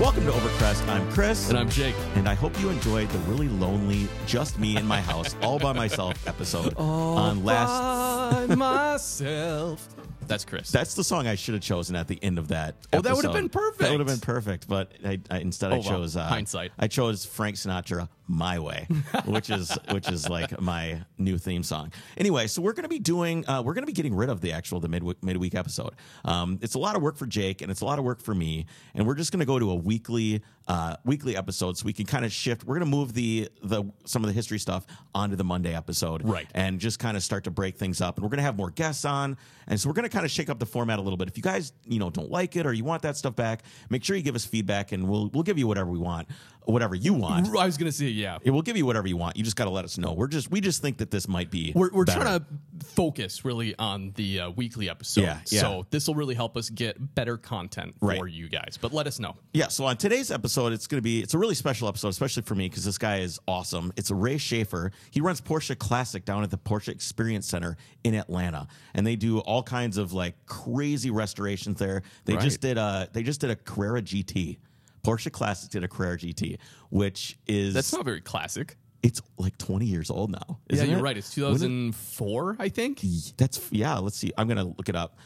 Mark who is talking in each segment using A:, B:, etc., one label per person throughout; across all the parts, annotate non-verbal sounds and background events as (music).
A: Welcome to Overcrest. I'm Chris.
B: And I'm Jake.
A: And I hope you enjoyed the really lonely, just me in my house, all by myself episode on last.
B: by myself. That's Chris.
A: That's the song I should have chosen at the end of that.
B: Oh, that would have been perfect.
A: That would have been perfect, but I, I, instead I
B: Oh, well,
A: chose uh,
B: hindsight.
A: I chose Frank Sinatra "My Way," which is which is like my new theme song. Anyway, so we're going to be doing uh, we're going to be getting rid of the actual the mid midweek episode. Um, it's a lot of work for Jake and it's a lot of work for me, and we're just going to go to a weekly uh, weekly episode so we can kind of shift. We're going to move the the some of the history stuff onto the Monday episode,
B: Right.
A: And just kind of start to break things up, and we're going to have more guests on, and so we're going to kind of shake up the format a little bit. If you guys you know don't like it or you want that stuff back, make sure you give us feedback, and we'll we'll give you whatever we want, whatever you want.
B: I was gonna say, yeah.
A: It will give you whatever you want. You just got to let us know. We're just we just think that this might be
B: We're, we're
A: better.
B: trying to focus really on the uh, weekly episode.
A: Yeah, yeah.
B: So this will really help us get better content for
A: Right.
B: you guys. But let us know.
A: Yeah, so on today's episode, it's going to be it's a really special episode, especially for me because this guy is awesome. It's Ray Schaefer. He runs Porsche Classic down at the Porsche Experience Center in Atlanta, and they do all kinds of like crazy restorations there. They
B: Right.
A: just did a they just did a Carrera GT. Porsche Classic did a Carrera GT, which is
B: That's not very classic.
A: it's like 20 years old now.
B: Yeah, you're
A: it?
B: right. It's
A: Wouldn't
B: 2004, I think.
A: That's yeah. Let's see. I'm gonna look it up.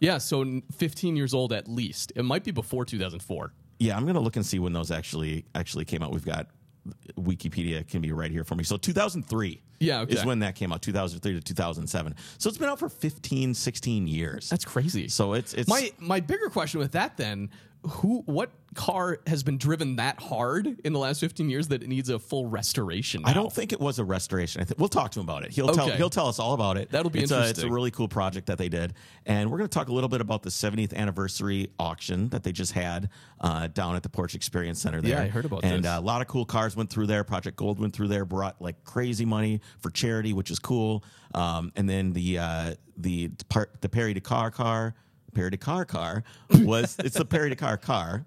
B: Yeah, so 15 years old at least. It might be before 2004.
A: Yeah, I'm gonna look and see when those actually actually came out. We've got Wikipedia can be right here for me. So 2003
B: Yeah, okay.
A: is when that came out, 2003 to 2007. So it's been out for 15, 16 years.
B: That's crazy.
A: so it's it's
B: my my bigger question with that then, who what car has been driven that hard in the last 15 years that it needs a full restoration?
A: I don't think it was a restoration. I think we'll talk to him about it. He'll tell he'll tell us all about it.
B: That'll be
A: it's A, it's a really cool project that they did, and we're going to talk a little bit about the 70th anniversary auction that they just had uh, down at the Porsche Experience Center. There,
B: Yeah, I heard about
A: and
B: this.
A: uh, a lot of cool cars went through there. Project Gold went through there, brought like crazy money for charity, which is cool. Um, and then the uh, the the Perry Dakar car, Perry Dakar car was (laughs) it's the Perry Dakar car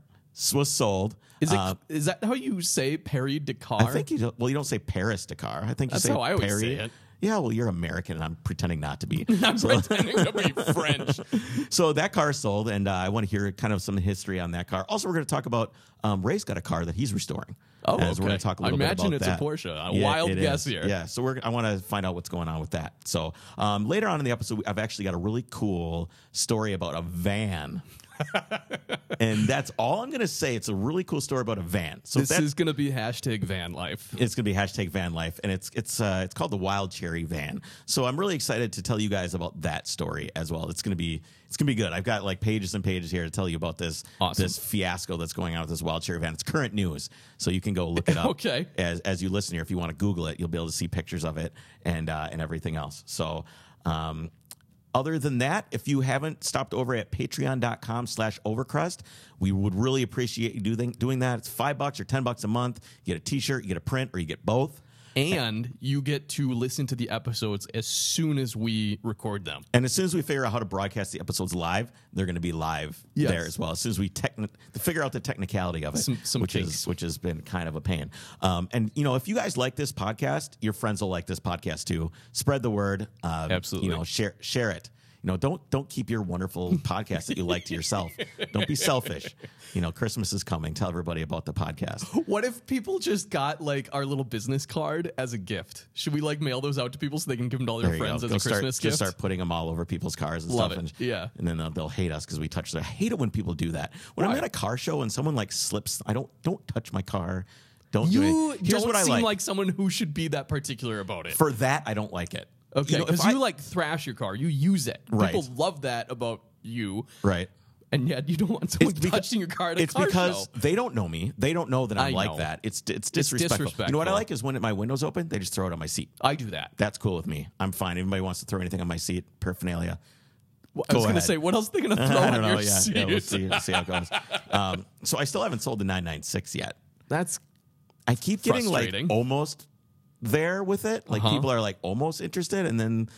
A: was sold.
B: Is it?
A: Uh,
B: is that how you say Perry Dakar?
A: I think you don't, well, you don't say Paris Dakar. I think you
B: That's
A: say
B: how I always
A: Perry.
B: say it.
A: Yeah, well, you're American, and I'm pretending not to be. (laughs)
B: I'm
A: so,
B: pretending to be (laughs) French.
A: so that car sold, and uh, I want to hear kind of some history on that car. Also, we're going to talk about um, Ray's got a car that he's restoring.
B: Oh,
A: as we're going to talk a
B: I
A: little bit
B: imagine
A: about
B: it's a
A: that.
B: Porsche. A wild
A: it
B: guess
A: is.
B: here.
A: Yeah, so we're I want to find out what's going on with that. So um, later on in the episode, I've actually got a really cool story about a van. (laughs) and that's all I'm going to say. It's a really cool story about a van. So
B: This is going to be hashtag van life.
A: it's going to be hashtag van life and it's it's uh, it's called the wild cherry van so i'm really excited to tell you guys about that story as well it's going to be it's going to be good i've got like pages and pages here to tell you about this
B: Awesome.
A: this fiasco that's going on with this wild cherry van it's current news so you can go look it up (laughs)
B: Okay.
A: as as you listen here if you want to google it you'll be able to see pictures of it and uh, and everything else so um other than that, if you haven't stopped over at patreon.com slash overcrest, we would really appreciate you doing, doing that. It's five bucks or 10 bucks a month. You get a t-shirt, you get a print, or you get both.
B: And you get to listen to the episodes as soon as we record them.
A: And as soon as we figure out how to broadcast the episodes live, they're going to be live
B: Yes.
A: there as well. As soon as we techni- figure out the technicality of it,
B: Some- some
A: which
B: kinks.
A: is which has been kind of a pain. Um, and you know, if you guys like this podcast, your friends will like this podcast too. Spread the word. Uh,
B: Absolutely.
A: You know, share share it. You know, don't don't keep your wonderful (laughs) podcast that you like to yourself. Don't be selfish. You know, Christmas is coming. Tell everybody about the podcast.
B: What if people just got like our little business card as a gift? Should we like mail those out to people so they can give them to all their
A: There you
B: friends
A: go.
B: as
A: Go
B: a Christmas
A: start,
B: gift?
A: Just start putting them all over people's cars and
B: Love
A: stuff.
B: it.
A: And,
B: Yeah.
A: And then they'll, they'll hate us because we touch their. I hate it when people do that. When I'm
B: Why?
A: at a car show and someone like slips, I don't don't touch my car. Don't do
B: You
A: it. Here's
B: don't
A: what I
B: seem
A: like.
B: someone who should be that particular about it.
A: For that, I don't like it.
B: Okay,
A: You know,
B: because you like thrash your car, you use it.
A: Right.
B: People love that about you,
A: right.
B: and yet you don't want someone
A: It's because-
B: touching your car at a
A: It's
B: car
A: because
B: show.
A: they don't know me. They don't know that I'm
B: I
A: like that. It's it's disrespectful. You know what I like is when my window's open, they just throw it on my seat.
B: I do that.
A: That's cool with me. I'm fine. Anybody wants to throw anything on my seat, paraphernalia.
B: I was going to say, what else are they going (laughs) to throw on
A: know.
B: your
A: Yeah,
B: seat?
A: yeah. We'll see. We'll see how it goes. Um, so I still haven't sold the 996 yet.
B: That's
A: I keep getting like almost there with it. Like
B: Uh-huh.
A: people are like almost interested, and then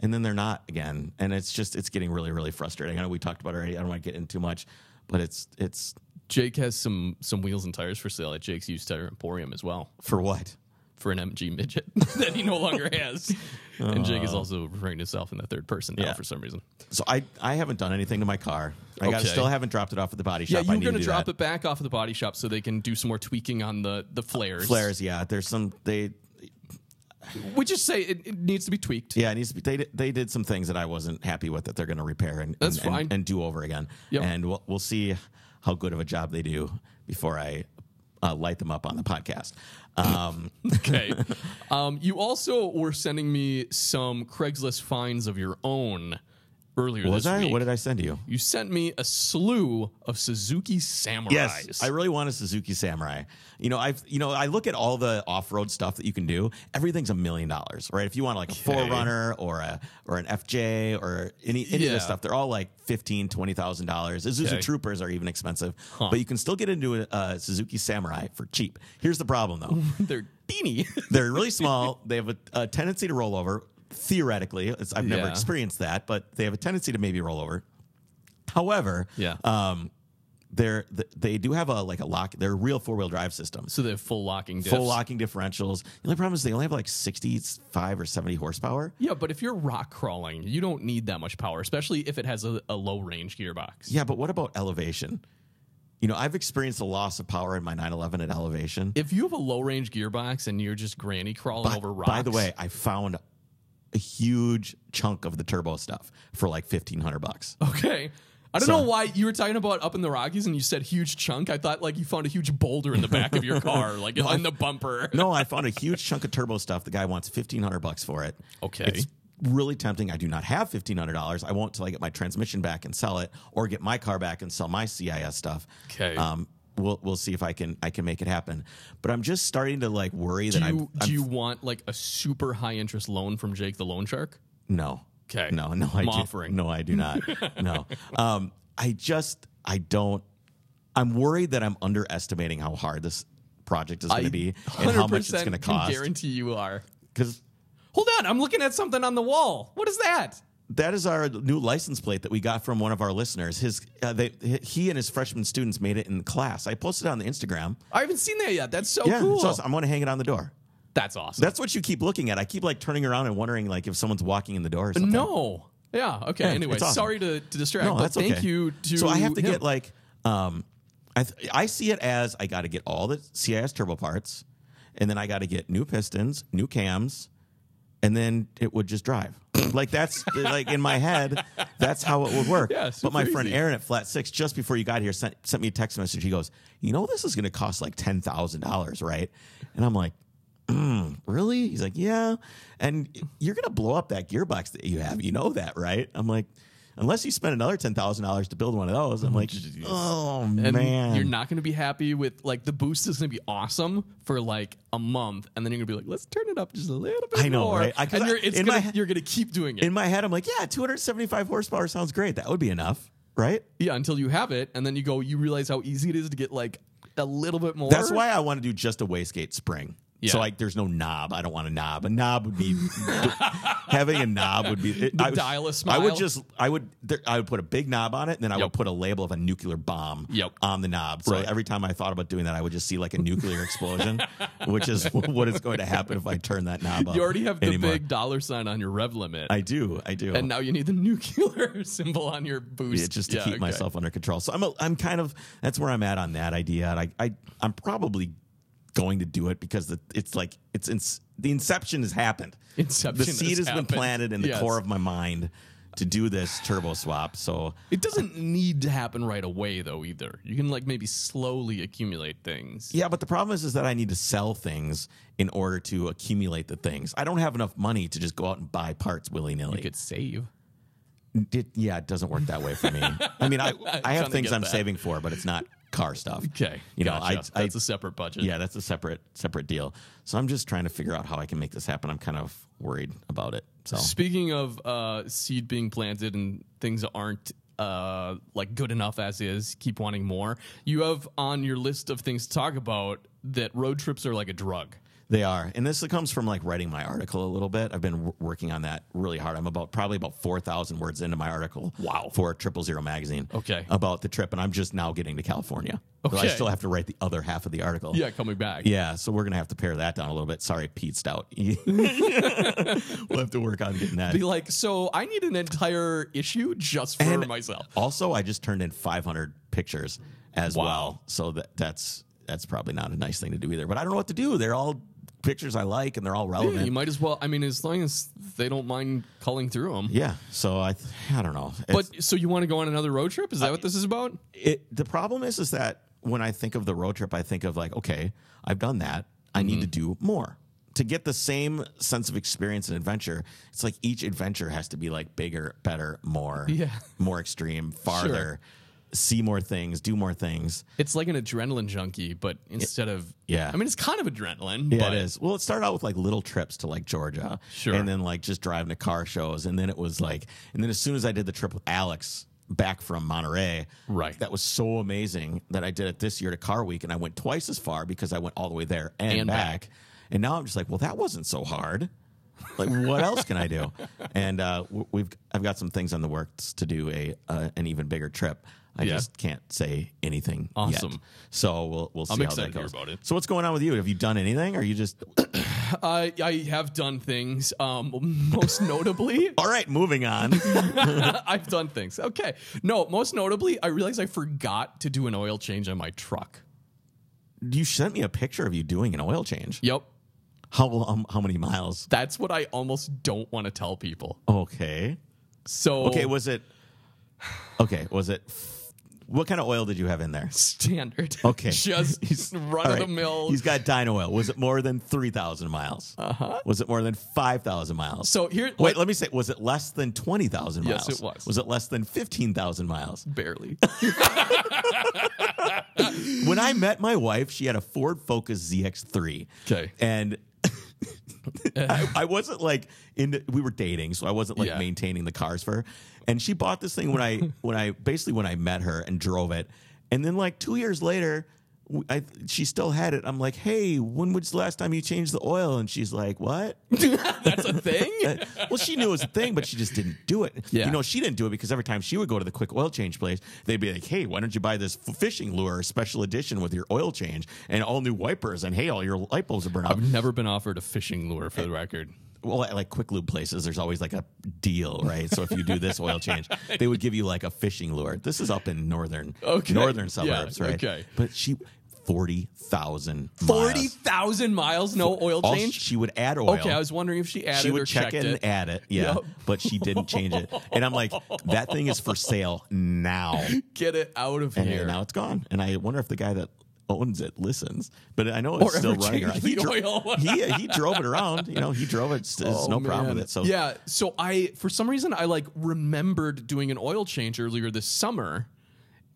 A: and then they're not again. And it's just it's getting really really frustrating. I know we talked about it already. I don't want to get into too much, but it's it's
B: Jake has some some wheels and tires for sale at Jake's used tire emporium as well.
A: for what
B: for an MG midget (laughs) that he no longer has. and Jake is also referring to himself in the third person now
A: Yeah.
B: for some reason.
A: So I I haven't done anything to my car. I got
B: Okay.
A: still haven't dropped it off at the body shop. I
B: you're going
A: to
B: drop
A: that.
B: it back off at the body shop so they can do some more tweaking on the the flares.
A: Flares, yeah. There's some they
B: We just say it, it needs to be tweaked.
A: Yeah, it needs to be, they did- they did some things that I wasn't happy with that they're going to repair and
B: That's
A: and, and-
B: fine.
A: and do over again.
B: Yep.
A: And we'll we'll see how good of a job they do before I uh, light them up on the podcast. Um, (laughs)
B: Okay. um, you also were sending me some Craigslist finds of your own earlier
A: was I?
B: week.
A: What did I send you?
B: you sent me a slew of Suzuki Samurais.
A: Yes, I really want a Suzuki Samurai. You know, I've you know I look at all the off road stuff that you can do. Everything's a million dollars, right? If you want like a 4Runner or a or an FJ or any any of this stuff, they're all like fifteen twenty thousand dollars. Isuzu
B: Okay.
A: Troopers are even expensive, but you can still get into a, a Suzuki Samurai for cheap. Here's the problem though. (laughs)
B: They're teeny.
A: They're really small. They have a, a tendency to roll over. Theoretically, it's, I've never
B: Yeah.
A: experienced that, but they have a tendency to maybe roll over. However,
B: Yeah.
A: um, they're they do have a like a lock. They're a real four wheel drive system.
B: so they have full locking diffs.
A: full locking differentials. The only problem is they only have like sixty five or seventy horsepower.
B: Yeah, but if you're rock crawling, you don't need that much power, especially if it has a, a low range gearbox.
A: Yeah, but what about elevation? You know, I've experienced a loss of power in my 911 at elevation.
B: If you have a low range gearbox and you're just granny crawling
A: By,
B: over rocks.
A: by the way, I found a huge chunk of the turbo stuff for like fifteen hundred bucks.
B: Okay. I don't
A: So-
B: know why you were talking about up in the Rockies and you said huge chunk. I thought like you found a huge boulder in the back of your (laughs) car, like on the bumper. (laughs)
A: No, I found a huge chunk of turbo stuff. The guy wants fifteen hundred bucks for it.
B: Okay.
A: it's really tempting. I do not have fifteen hundred dollars. I won't till I get my transmission back and sell it, or get my car back and sell my CIS stuff.
B: Okay.
A: Um, we'll we'll see if I can I can make it happen. But I'm just starting to like worry
B: Do
A: that
B: you,
A: I'm, I'm
B: do you want like a super high interest loan from Jake the Loan Shark?
A: no.
B: 'Kay.
A: No, no, I
B: I'm
A: do,
B: offering.
A: No, I do not. no. (laughs) Um, I just I don't. I'm worried that I'm underestimating how hard this project is going to be and how much it's going to cost.
B: guarantee you are.
A: Because
B: Hold on, I'm looking at something on the wall. What is that?
A: That is our new license plate that we got from one of our listeners. His uh, they, he and his freshman students made it in class. I posted it on the Instagram.
B: I haven't seen that yet. That's so
A: yeah,
B: cool.
A: it's awesome. I'm going to hang it on the door.
B: That's awesome.
A: That's what you keep looking at. I keep like turning around and wondering like if someone's walking in the door or something.
B: no. Yeah. Okay.
A: Yeah,
B: anyway,
A: awesome.
B: sorry to, to distract,
A: no,
B: but
A: that's
B: thank
A: okay.
B: you to.
A: So I have to
B: him.
A: get like, um, I th- I see it as I got to get all the CIS turbo parts, and then I got to get new pistons, new cams, and then it would just drive. like that's like in my head, that's how it would work. (laughs)
B: Yeah,
A: but my friend
B: easy.
A: Aaron at Flat Six, just before you got here, sent sent me a text message. He goes, "You know, this is going to cost like ten thousand dollars, right?" And I'm like. Mm, really? He's like, yeah. And you're going to blow up that gearbox that you have. You know that, right? I'm like, unless you spend another $10,000 to build one of those, I'm like, mm-hmm. oh,
B: and
A: man.
B: you're not going to be happy with like the boost is going to be awesome for like a month, and then you're going to be like, let's turn it up just a little bit
A: I know,
B: more.
A: right? I-
B: and you're, it's gonna, you're going to keep doing it.
A: In my head, I'm like, yeah, 275 horsepower sounds great. That would be enough, right?
B: yeah, until you have it, and then you go, you realize how easy it is to get like a little bit more.
A: That's why I want to do just a wastegate spring. So like, there's no knob. I don't want a knob. A knob would be (laughs) having a knob would be it, I, would-
B: dial a
A: I would just I would there, I would put a big knob on it, and then I
B: Yep.
A: would put a label of a nuclear bomb
B: Yep.
A: on the knob. So
B: Right.
A: every time I thought about doing that, I would just see like a nuclear explosion, (laughs) which is (laughs) what is going to happen if I turn that knob up.
B: You already have the
A: anymore.
B: big dollar sign on your rev limit,
A: I do, I do.
B: and now you need the nuclear symbol on your boost.
A: Yeah, just to
B: Yeah,
A: keep
B: okay.
A: myself under control. So I'm a, I'm kind of that's where I'm at on that idea. And I, I I'm probably going to do it because the, it's like it's in, the inception has happened.
B: Inception
A: the seed
B: has
A: has, been planted in the
B: Yes.
A: core of my mind to do this turbo swap. So
B: It doesn't need to happen right away, though. Either you can like maybe slowly accumulate things.
A: yeah, but the problem is is that I need to sell things in order to accumulate the things. I don't have enough money to just go out and buy parts willy nilly.
B: You could save.
A: Yeah, it doesn't work that way for me. (laughs) I mean, I I have things I'm
B: that.
A: saving for, but it's not car stuff.
B: Okay,
A: you know,
B: gotcha.
A: I, I
B: that's a separate budget.
A: Yeah, that's a separate separate deal. So I'm just trying to figure out how I can make this happen. I'm kind of worried about it. So
B: Speaking of uh, seed being planted and things aren't uh, like good enough as is, keep wanting more. You have on your list of things to talk about that road trips are like a drug.
A: They are, and this comes from like writing my article a little bit. I've been w- working on that really hard. I'm about probably about four thousand words into my article.
B: Wow.
A: For Triple Zero magazine.
B: Okay.
A: About the trip, and I'm just now getting to California. So I still have to write the other half of the article.
B: Yeah, coming back.
A: Yeah, so we're gonna have to pare that down a little bit. Sorry, Pete Stout. (laughs) we'll have to work on getting that.
B: Be like, so I need an entire issue just for
A: And
B: myself.
A: Also, I just turned in 500 pictures as
B: Wow.
A: well, so that that's that's probably not a nice thing to do either. But I don't know what to do. They're all pictures I like, and they're all
B: Yeah,
A: relevant.
B: you might as well. I mean, as long as they don't mind culling through them.
A: Yeah, so I I don't know. It's-
B: But so you want to go on another road trip? Is that what this is about?
A: it the problem is is that when I think of the road trip, I think of like, okay, I've done that. I need to
B: Mm-hmm.
A: do more. To get the same sense of experience and adventure, it's like each adventure has to be like bigger, better, more,
B: Yeah.
A: more extreme, farther, see more things, do more things.
B: It's like an adrenaline junkie, but instead of
A: Yeah.
B: I mean, it's kind of adrenaline.
A: Yeah,
B: but
A: it is. Well, it started out with like little trips to like Georgia,
B: Sure.
A: and then like just driving to car shows, and then it was like, and then as soon as I did the trip with Alex back from Monterey,
B: Right.
A: that was so amazing that I did it this year to Car Week, and I went twice as far because I went all the way there and,
B: And
A: back.
B: back.
A: and now I'm just like, well, that wasn't so hard. Like, what else can I do? (laughs) And uh, we've I've got some things on the works to do a uh, an even bigger trip. I
B: Yeah.
A: just can't say anything.
B: Awesome.
A: Yet. So we'll we'll see
B: I'm
A: how that goes.
B: about it.
A: So what's going on with you? Have you done anything? Or are you just (clears throat)
B: I I have done things. Um, (laughs) most notably, (laughs)
A: All right, moving on. (laughs)
B: I've done things. Okay, no, most notably, I realized I forgot to do an oil change on my truck.
A: you sent me a picture of you doing an oil change.
B: Yep,
A: How um, how many miles?
B: that's what I almost don't want to tell people.
A: Okay.
B: So
A: Okay, was it Okay, was it what kind of oil did you have in there?
B: standard. (laughs)
A: Okay.
B: just (laughs) run of the mill.
A: He's got dino oil. Was it more than 3,000 miles? Uh-huh. Was it more than 5,000 miles?
B: So here,
A: Wait, let me say, was it less than 20,000 miles?
B: Yes, it was.
A: Was it less than 15,000 miles?
B: barely. (laughs)
A: when I met my wife, she had a Ford Focus ZX3.
B: Okay.
A: And I, I wasn't like in we were dating, so I wasn't like
B: Yeah.
A: maintaining the cars for her. And she bought this thing when I (laughs) when I basically when I met her and drove it. And then like 2 years later, I, she still had it. I'm like, "Hey, when was the last time you changed the oil?" And she's like, "What?" (laughs)
B: That's a thing. (laughs)
A: well, she knew it was a thing, but she just didn't do it.
B: Yeah.
A: You know, she didn't do it because every time she would go to the quick oil change place, they'd be like, "Hey, why don't you buy this fishing lure special edition with your oil change and all new wipers? And hey, all your light bulbs are burned out."
B: I've never been offered a fishing lure for the record.
A: Well, at, like quick lube places, there's always like a deal, right? So if you do this oil change, (laughs) they would give you like a fishing lure. This is up in northern,
B: Okay.
A: northern
B: Yeah,
A: suburbs, right?
B: okay.
A: But she forty thousand
B: Forty thousand miles, no oil change.
A: she would add oil.
B: Okay, I was wondering if she added
A: she would check
B: checked
A: it and
B: it.
A: add it, yeah,
B: Yep.
A: but she didn't change it. And I'm like, that thing is for sale now, (laughs)
B: Get it out of
A: and
B: here.
A: now it's gone. And I wonder if the guy that owns it listens, but I know it's
B: Or
A: still running around. He, dro-
B: oil. (laughs)
A: he he drove it around. You know, he drove it. There's
B: Oh,
A: no problem with it. So
B: yeah, so I for some reason I like remembered doing an oil change earlier this summer,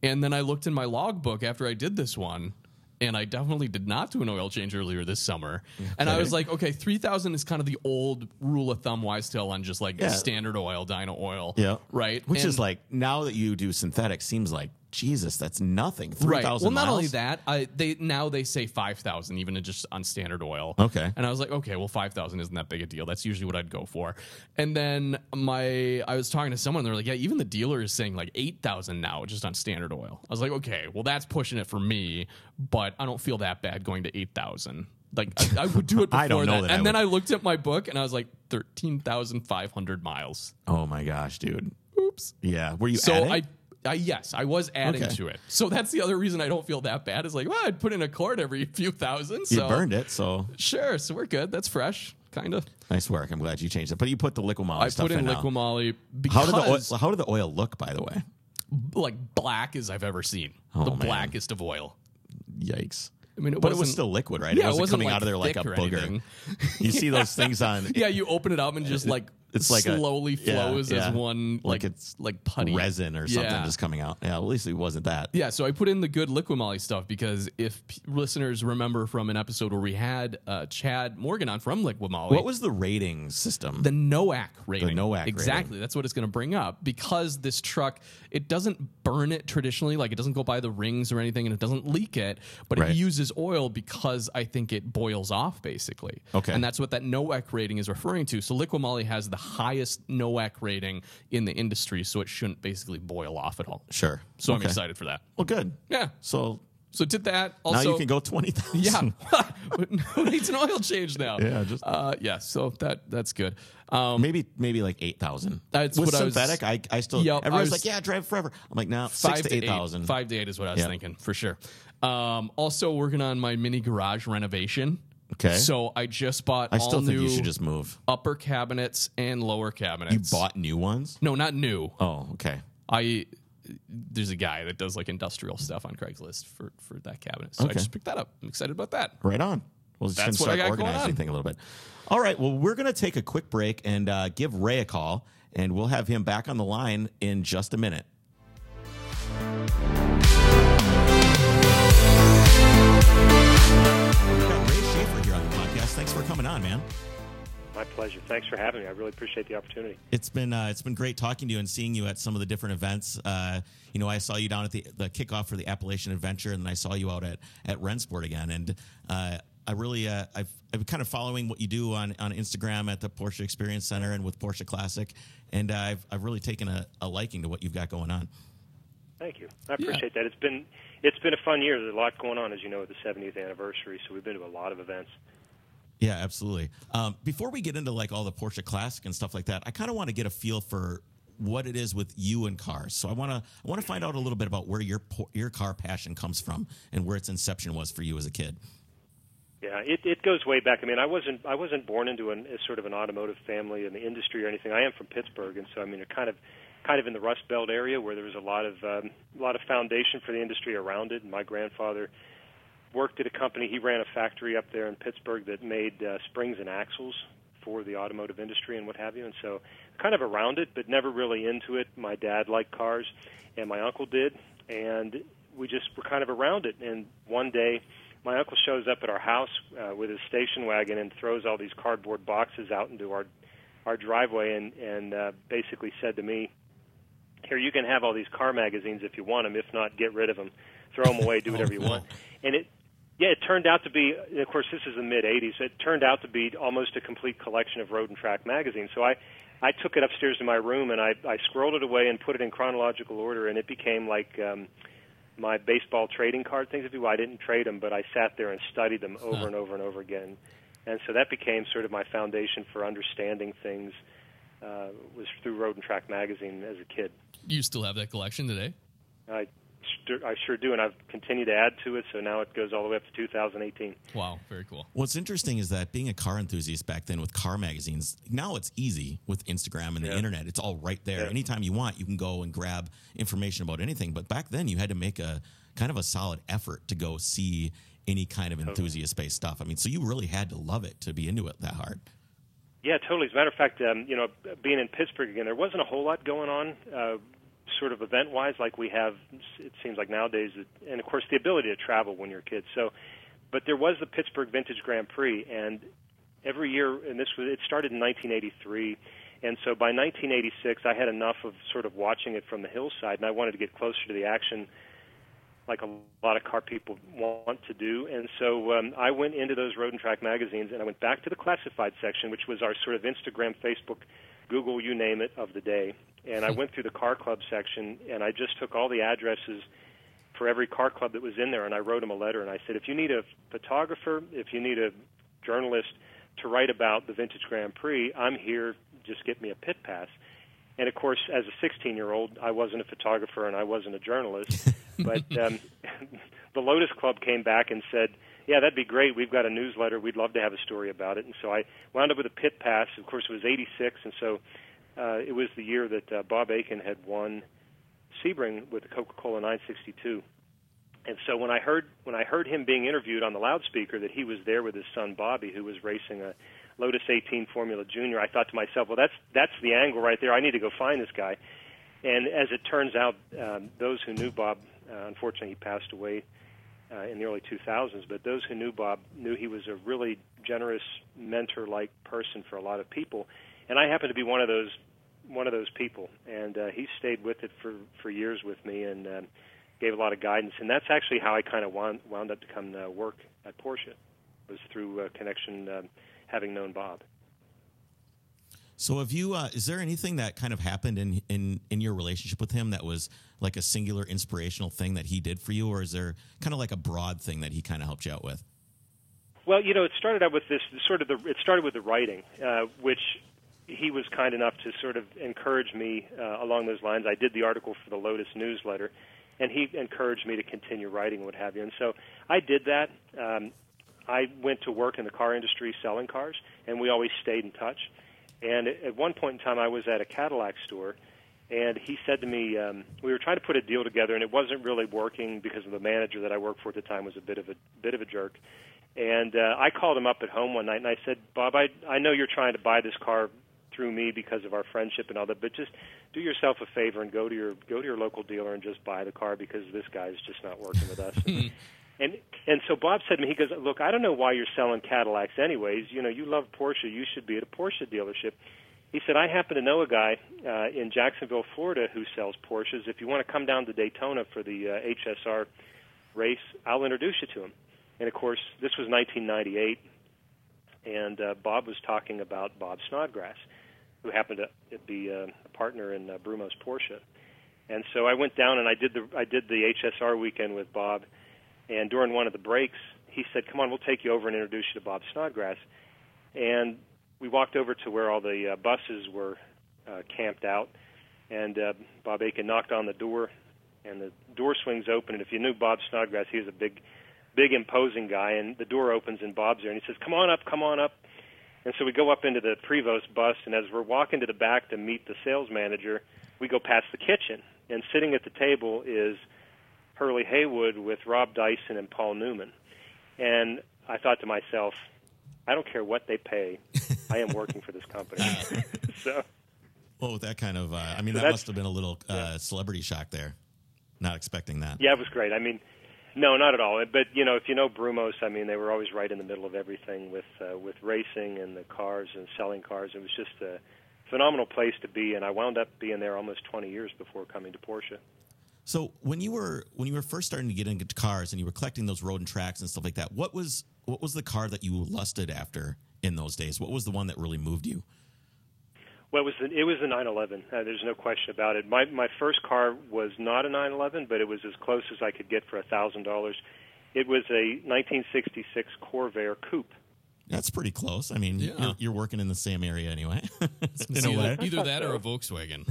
B: and then I looked in my logbook after I did this one, and I definitely did not do an oil change earlier this summer. And I was like, okay, three thousand is kind of the old rule of thumb wise still on just like
A: Yeah.
B: standard oil, dino oil,
A: Yeah.
B: right,
A: Which
B: And-
A: is like now that you do synthetic, seems like Jesus, that's nothing. Three
B: Right. Well, not only that, I they now they say five thousand even just on standard oil.
A: Okay.
B: And I was like, okay, well, five thousand isn't that big a deal. That's usually what I'd go for. And then my I was talking to someone, and they're like, yeah, even the dealer is saying like eight thousand now just on standard oil. I was like, okay, well, that's pushing it for me, but I don't feel that bad going to eight thousand. Like I, I would do it before (laughs)
A: I don't know
B: that.
A: that
B: and then. I looked at my book and I was like, thirteen thousand five hundred miles.
A: Oh my gosh, dude.
B: Oops.
A: Yeah. Were you
B: So? I, I yes, I was adding
A: Okay.
B: to it. So that's the other reason I don't feel that bad. Is like, well, I'd put in a quart every (laughs) few thousand. So
A: you burned it, so
B: Sure, so we're good. That's fresh, kind of.
A: nice work. I'm glad you changed it. But you put the liquid
B: I
A: stuff
B: put in
A: now.
B: Liqui Moly
A: How did the oil, how did the oil look? By the way,
B: like black as I've ever seen.
A: Oh,
B: the
A: man.
B: blackest of oil.
A: yikes.
B: I mean, it
A: But it was still liquid, right?
B: Yeah,
A: it wasn't,
B: wasn't
A: coming out of there like a booger. (laughs) You see those (laughs) things on.
B: Yeah, you open it up and just like
A: it's like
B: slowly
A: yeah,
B: flows
A: yeah.
B: as one
A: Like
B: like
A: it's
B: like putty
A: resin or something
B: Yeah.
A: just coming out. Yeah, at least it wasn't that.
B: Yeah, so I put in the good Liqui Moly stuff because if p- listeners remember from an episode where we had uh, Chad Morgan on from Liqui Moly,
A: What was the rating system?
B: the NOACK rating.
A: The NOACK
B: exactly.
A: rating.
B: That's what it's going to bring up because this truck it doesn't burn it traditionally, like it doesn't go by the rings or anything, and it doesn't leak it, but
A: Right.
B: it uses oil because I think it boils off basically.
A: Okay.
B: and that's what that NOACK rating is referring to. So Liqui Moly has the highest NOACK rating in the industry, so it shouldn't basically boil off at all.
A: sure.
B: So I'm excited for that.
A: Well, good.
B: Yeah.
A: So
B: So did that. Also,
A: now you can go twenty thousand.
B: Yeah, (laughs) who needs an oil change now? (laughs)
A: Yeah, just-
B: uh, yeah. So that that's good. Um,
A: maybe maybe like eight thousand.
B: That's
A: With
B: what I was-
A: synthetic, I, I still
B: Yep, I
A: everyone's
B: was-
A: like, yeah, drive forever. I'm like, no,
B: five
A: six to eight thousand.
B: Five to eight is what I was
A: Yeah.
B: thinking for sure. Um, also working on my mini garage renovation.
A: Okay.
B: So I just bought.
A: I still
B: all
A: think
B: new
A: you should just move.
B: upper cabinets and lower cabinets.
A: You bought new ones?
B: No, not new.
A: Oh, okay.
B: I there's a guy that does like industrial stuff on Craigslist for for that cabinet. So I
A: Okay.
B: just picked that up. I'm excited about that.
A: Right on. Well, just
B: That's what I
A: start
B: got going
A: organizing
B: on.
A: thing a little bit. All right. Well, we're going to take a quick break and uh, give Ray a call, and we'll have him back on the line in just a minute. We've got Ray Schaefer here on the podcast. Thanks for coming on, man.
C: My pleasure. Thanks for having me. I really appreciate the opportunity.
A: It's been uh, it's been great talking to you and seeing you at some of the different events. Uh, you know, I saw you down at the the kickoff for the Appalachian Adventure, and then I saw you out at at Rennsport again. And uh, I really uh, I've I've been kind of following what you do on on Instagram at the Porsche Experience Center and with Porsche Classic, and uh, I've I've really taken a, a liking to what you've got going on.
C: Thank you. I appreciate that. It's been it's been a fun year. There's a lot going on, as you know, with the 70th anniversary. So we've been to a lot of events.
A: Yeah, absolutely. Um, before we get into like all the Porsche Classic and stuff like that, I kind of want to get a feel for what it is with you and cars. So I want to I want to find out a little bit about where your your car passion comes from and where its inception was for you as a kid.
C: Yeah, it, it goes way back. I mean, I wasn't I wasn't born into an, a sort of an automotive family in the industry or anything. I am from Pittsburgh, and so I mean, you're kind of kind of in the Rust Belt area where there was a lot of um, a lot of foundation for the industry around it. And my grandfather worked at a company. He ran a factory up there in Pittsburgh that made uh, springs and axles for the automotive industry and what have you. And so, kind of around it, but never really into it. My dad liked cars, and my uncle did, and we just were kind of around it. And one day, my uncle shows up at our house uh, with his station wagon and throws all these cardboard boxes out into our our driveway, and and uh, basically said to me, "Here, you can have all these car magazines if you want them. If not, get rid of them, throw them away, do whatever you want." And it yeah, it turned out to be. Of course, this is the mid '80s. It turned out to be almost a complete collection of road and track magazines. So I, I took it upstairs to my room and I, I scrolled it away and put it in chronological order, and it became like um, my baseball trading card things. If you, I didn't trade them, but I sat there and studied them over and over and over again. And so that became sort of my foundation for understanding things. Uh, Uh, was through Road and Track magazine as a kid.
B: You still have that collection today?
C: I, I sure do, and I've continued to add to it. So now it goes all the way up to 2018.
B: Wow, very cool.
A: What's interesting is that being a car enthusiast back then with car magazines, now it's easy with Instagram and the
C: Yeah.
A: internet. It's all right there.
C: Yeah.
A: Anytime you want, you can go and grab information about anything. But back then, you had to make a kind of a solid effort to go see any kind of enthusiast based stuff. I mean, so you really had to love it to be into it that hard.
C: Yeah, totally. As a matter of fact, um, you know, being in Pittsburgh again, there wasn't a whole lot going on, uh, sort of event-wise, like we have. It seems like nowadays, and of course, the ability to travel when you're a kid. So, but there was the Pittsburgh Vintage Grand Prix, and every year, and this was it started in 1983, and so by 1986, I had enough of sort of watching it from the hillside, and I wanted to get closer to the action like a lot of car people want to do. And so um, I went into those road and track magazines and I went back to the classified section, which was our sort of Instagram, Facebook, Google, you name it, of the day. And I went through the car club section and I just took all the addresses for every car club that was in there and I wrote them a letter and I said, if you need a photographer, if you need a journalist to write about the Vintage Grand Prix, I'm here. Just get me a pit pass. And of course, as a 16 year old, I wasn't a photographer and I wasn't a journalist. (laughs) but um, (laughs) the Lotus Club came back and said, Yeah, that'd be great. We've got a newsletter. We'd love to have a story about it. And so I wound up with a pit pass. Of course, it was 86. And so uh, it was the year that uh, Bob Akin had won Sebring with the Coca Cola 962. And so when I heard when I heard him being interviewed on the loudspeaker that he was there with his son Bobby, who was racing a Lotus 18 Formula Junior. I thought to myself, well, that's that's the angle right there. I need to go find this guy. And as it turns out, um, those who knew Bob, uh, unfortunately, he passed away uh, in the early 2000s. But those who knew Bob knew he was a really generous, mentor-like person for a lot of people. And I happen to be one of those one of those people. And uh, he stayed with it for for years with me and um, gave a lot of guidance. And that's actually how I kind of wound, wound up to come to work at Porsche. Was through uh, connection, um, having known Bob.
A: So, have you? Uh, is there anything that kind of happened in in in your relationship with him that was like a singular inspirational thing that he did for you, or is there kind of like a broad thing that he kind of helped you out with?
C: Well, you know, it started out with this sort of the. It started with the writing, uh, which he was kind enough to sort of encourage me uh, along those lines. I did the article for the Lotus newsletter, and he encouraged me to continue writing, what have you. And so I did that. Um, I went to work in the car industry selling cars, and we always stayed in touch. And at one point in time, I was at a Cadillac store, and he said to me, um, we were trying to put a deal together, and it wasn't really working because of the manager that I worked for at the time was a bit of a bit of a jerk. And uh, I called him up at home one night, and I said, Bob, I I know you're trying to buy this car through me because of our friendship and all that, but just do yourself a favor and go to your go to your local dealer and just buy the car because this guy's just not working with us. (laughs) And and so Bob said to me, he goes, look, I don't know why you're selling Cadillacs anyways. You know, you love Porsche. You should be at a Porsche dealership. He said, I happen to know a guy uh, in Jacksonville, Florida, who sells Porsches. If you want to come down to Daytona for the uh, HSR race, I'll introduce you to him. And of course, this was 1998, and uh, Bob was talking about Bob Snodgrass, who happened to be uh, a partner in uh, Brumos Porsche. And so I went down and I did the I did the HSR weekend with Bob and during one of the breaks, he said, "Come on, we'll take you over and introduce you to Bob Snodgrass." And we walked over to where all the uh, buses were uh, camped out, and uh, Bob Akin knocked on the door, and the door swings open. And if you knew Bob Snodgrass, he was a big, big, imposing guy. And the door opens, and Bob's there, and he says, "Come on up, come on up." And so we go up into the Prevost bus, and as we're walking to the back to meet the sales manager, we go past the kitchen, and sitting at the table is Hurley Haywood with Rob Dyson and Paul Newman. And I thought to myself, I don't care what they pay. I am working for this company. (laughs) so,
A: well, with that kind of, uh, I mean, so that must have been a little uh, yeah. celebrity shock there. Not expecting that.
C: Yeah, it was great. I mean, no, not at all. But you know, if you know Brumos, I mean, they were always right in the middle of everything with uh, with racing and the cars and selling cars. It was just a phenomenal place to be, and I wound up being there almost 20 years before coming to Porsche.
A: So when you were when you were first starting to get into cars and you were collecting those road and tracks and stuff like that, what was what was the car that you lusted after in those days? What was the one that really moved you?
C: Well, it was the, it was the 911. Uh, there's no question about it. My my first car was not a 911, but it was as close as I could get for a thousand dollars. It was a 1966 Corvair coupe.
A: That's pretty close. I mean, yeah. you're, you're, working in the same area anyway. (laughs)
B: in a way. Either that or a Volkswagen.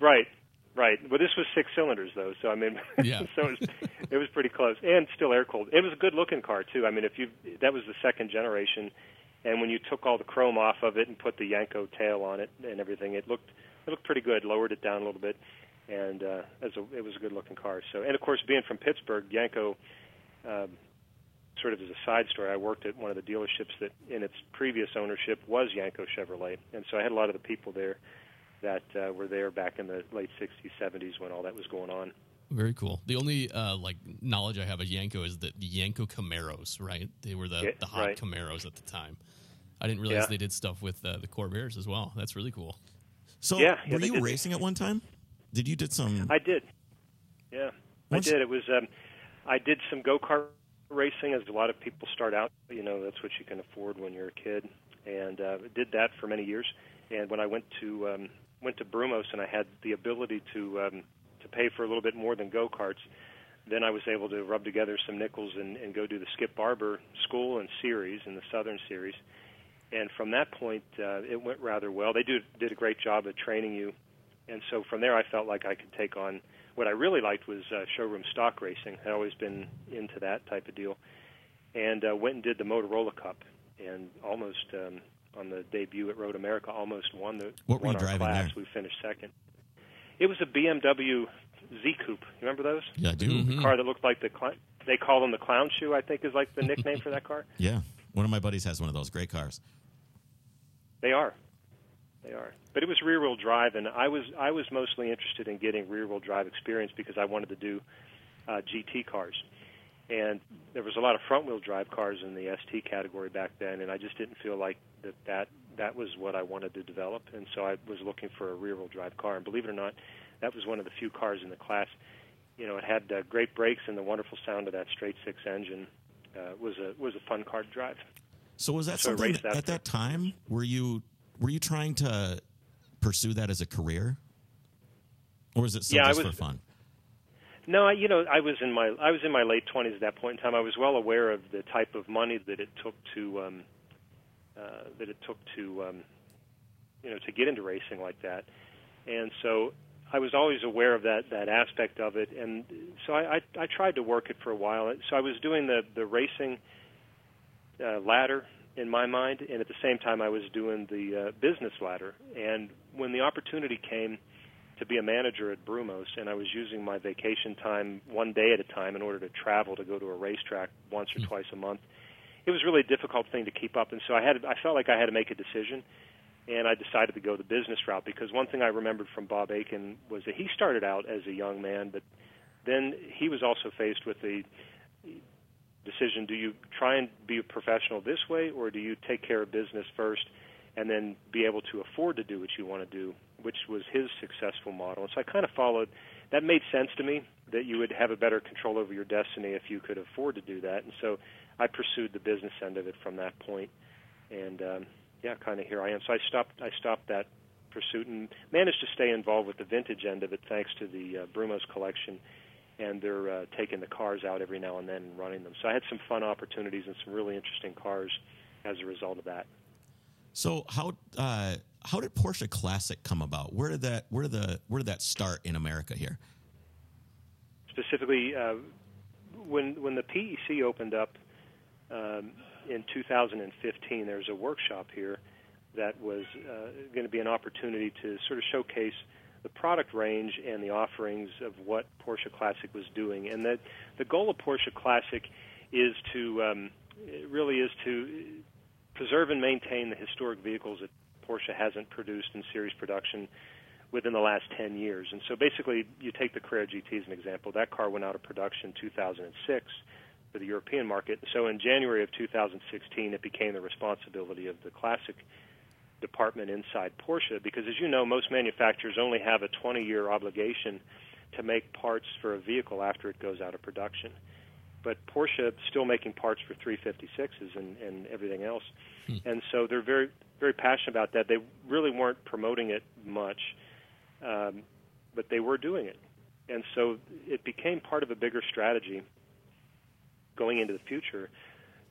C: Right. Right. Well, this was six cylinders though, so I mean, (laughs)
B: yeah.
C: so it was, it was pretty close, and still air cooled. It was a good looking car too. I mean, if you that was the second generation, and when you took all the chrome off of it and put the Yenko tail on it and everything, it looked it looked pretty good. Lowered it down a little bit, and uh, as a, it was a good looking car. So, and of course, being from Pittsburgh, Yenko. Um, sort of as a side story, I worked at one of the dealerships that, in its previous ownership, was Yenko Chevrolet, and so I had a lot of the people there that uh, were there back in the late 60s, 70s when all that was going on.
B: Very cool. The only uh, like knowledge I have of Yenko is that the Yenko Camaros, right? They were the, the hot right. Camaros at the time. I didn't realize yeah. they did stuff with uh, the Corvairs as well. That's really cool.
A: So,
C: yeah,
A: yeah were you racing at one time? Did you did some?
C: I did. Yeah, Once... I did. It was um, I did some go kart racing, as a lot of people start out. You know, that's what you can afford when you're a kid, and uh, did that for many years. And when I went to um, went to Brumos and I had the ability to um, to pay for a little bit more than go karts, then I was able to rub together some nickels and, and go do the Skip Barber School and Series in the Southern Series. And from that point, uh, it went rather well. They did did a great job of training you, and so from there, I felt like I could take on. What I really liked was uh, showroom stock racing. I'd always been into that type of deal, and uh, went and did the Motorola Cup, and almost um, on the debut at Road America, almost won the
A: what were
C: won
A: you driving
C: class.
A: there?
C: We finished second. It was a BMW Z Coupe. You remember those?
A: Yeah, I do. Mm-hmm.
C: The car that looked like the cl- they call them the clown shoe. I think is like the nickname for that car. (laughs)
A: Yeah, one of my buddies has one of those great cars.
C: They are. They are. But it was rear wheel drive, and I was I was mostly interested in getting rear wheel drive experience because I wanted to do uh, GT cars, and there was a lot of front wheel drive cars in the ST category back then, and I just didn't feel like that that that was what I wanted to develop, and so I was looking for a rear wheel drive car, and believe it or not, that was one of the few cars in the class. You know, it had uh, great brakes and the wonderful sound of that straight six engine. Uh, was a was a fun car to drive.
A: So was that
C: So
A: something that, at that time? Were you were you trying to pursue that as a career, or was it
C: Yeah, I
A: just
C: was-
A: for fun?
C: No, I, you know, I was in my I was in my late twenties at that point in time. I was well aware of the type of money that it took to um, uh, that it took to um, you know to get into racing like that, and so I was always aware of that that aspect of it, and so I I, I tried to work it for a while. So I was doing the the racing uh, ladder in my mind, and at the same time I was doing the uh, business ladder. And when the opportunity came to be a manager at Brumos, and I was using my vacation time one day at a time in order to travel to go to a racetrack once or twice a month. It was really a difficult thing to keep up, and so I had I felt like I had to make a decision, and I decided to go the business route because one thing I remembered from Bob Akin was that he started out as a young man, but then he was also faced with the decision: do you try and be a professional this way, or do you take care of business first? and then be able to afford to do what you want to do, which was his successful model. And so I kind of followed. That made sense to me that you would have a better control over your destiny if you could afford to do that. And so I pursued the business end of it from that. And um, yeah, kind of here I am. So I stopped. I stopped that pursuit and managed to stay involved with the vintage end of it, thanks to the uh, Brumos collection. And they're uh, taking the cars out every now and then and running them. So I had some fun opportunities and some really interesting cars as a result of that.
A: So how uh, how did Porsche Classic come about? Where did that where did the where did that start in America here?
C: specifically uh, when when the PEC opened up um, in 2015. There was a workshop here that was uh, going to be an opportunity to sort of showcase the product range and the offerings of what Porsche Classic was doing, and that the goal of Porsche Classic is to um, really is to preserve and maintain the historic vehicles that Porsche hasn't produced in series production within the last 10 years. And so basically, you take the Carrera GT as an example. That car went out of production in 2006 for the European market. So in January of 2016, it became the responsibility of the classic department inside Porsche because, as you know, most manufacturers only have a 20 year obligation to make parts for a vehicle after it goes out of production. But Porsche is still making parts for 356s and, and everything else. And so they're very, very passionate about that. They really weren't promoting it much, um, but they were doing it. And so it became part of a bigger strategy going into the future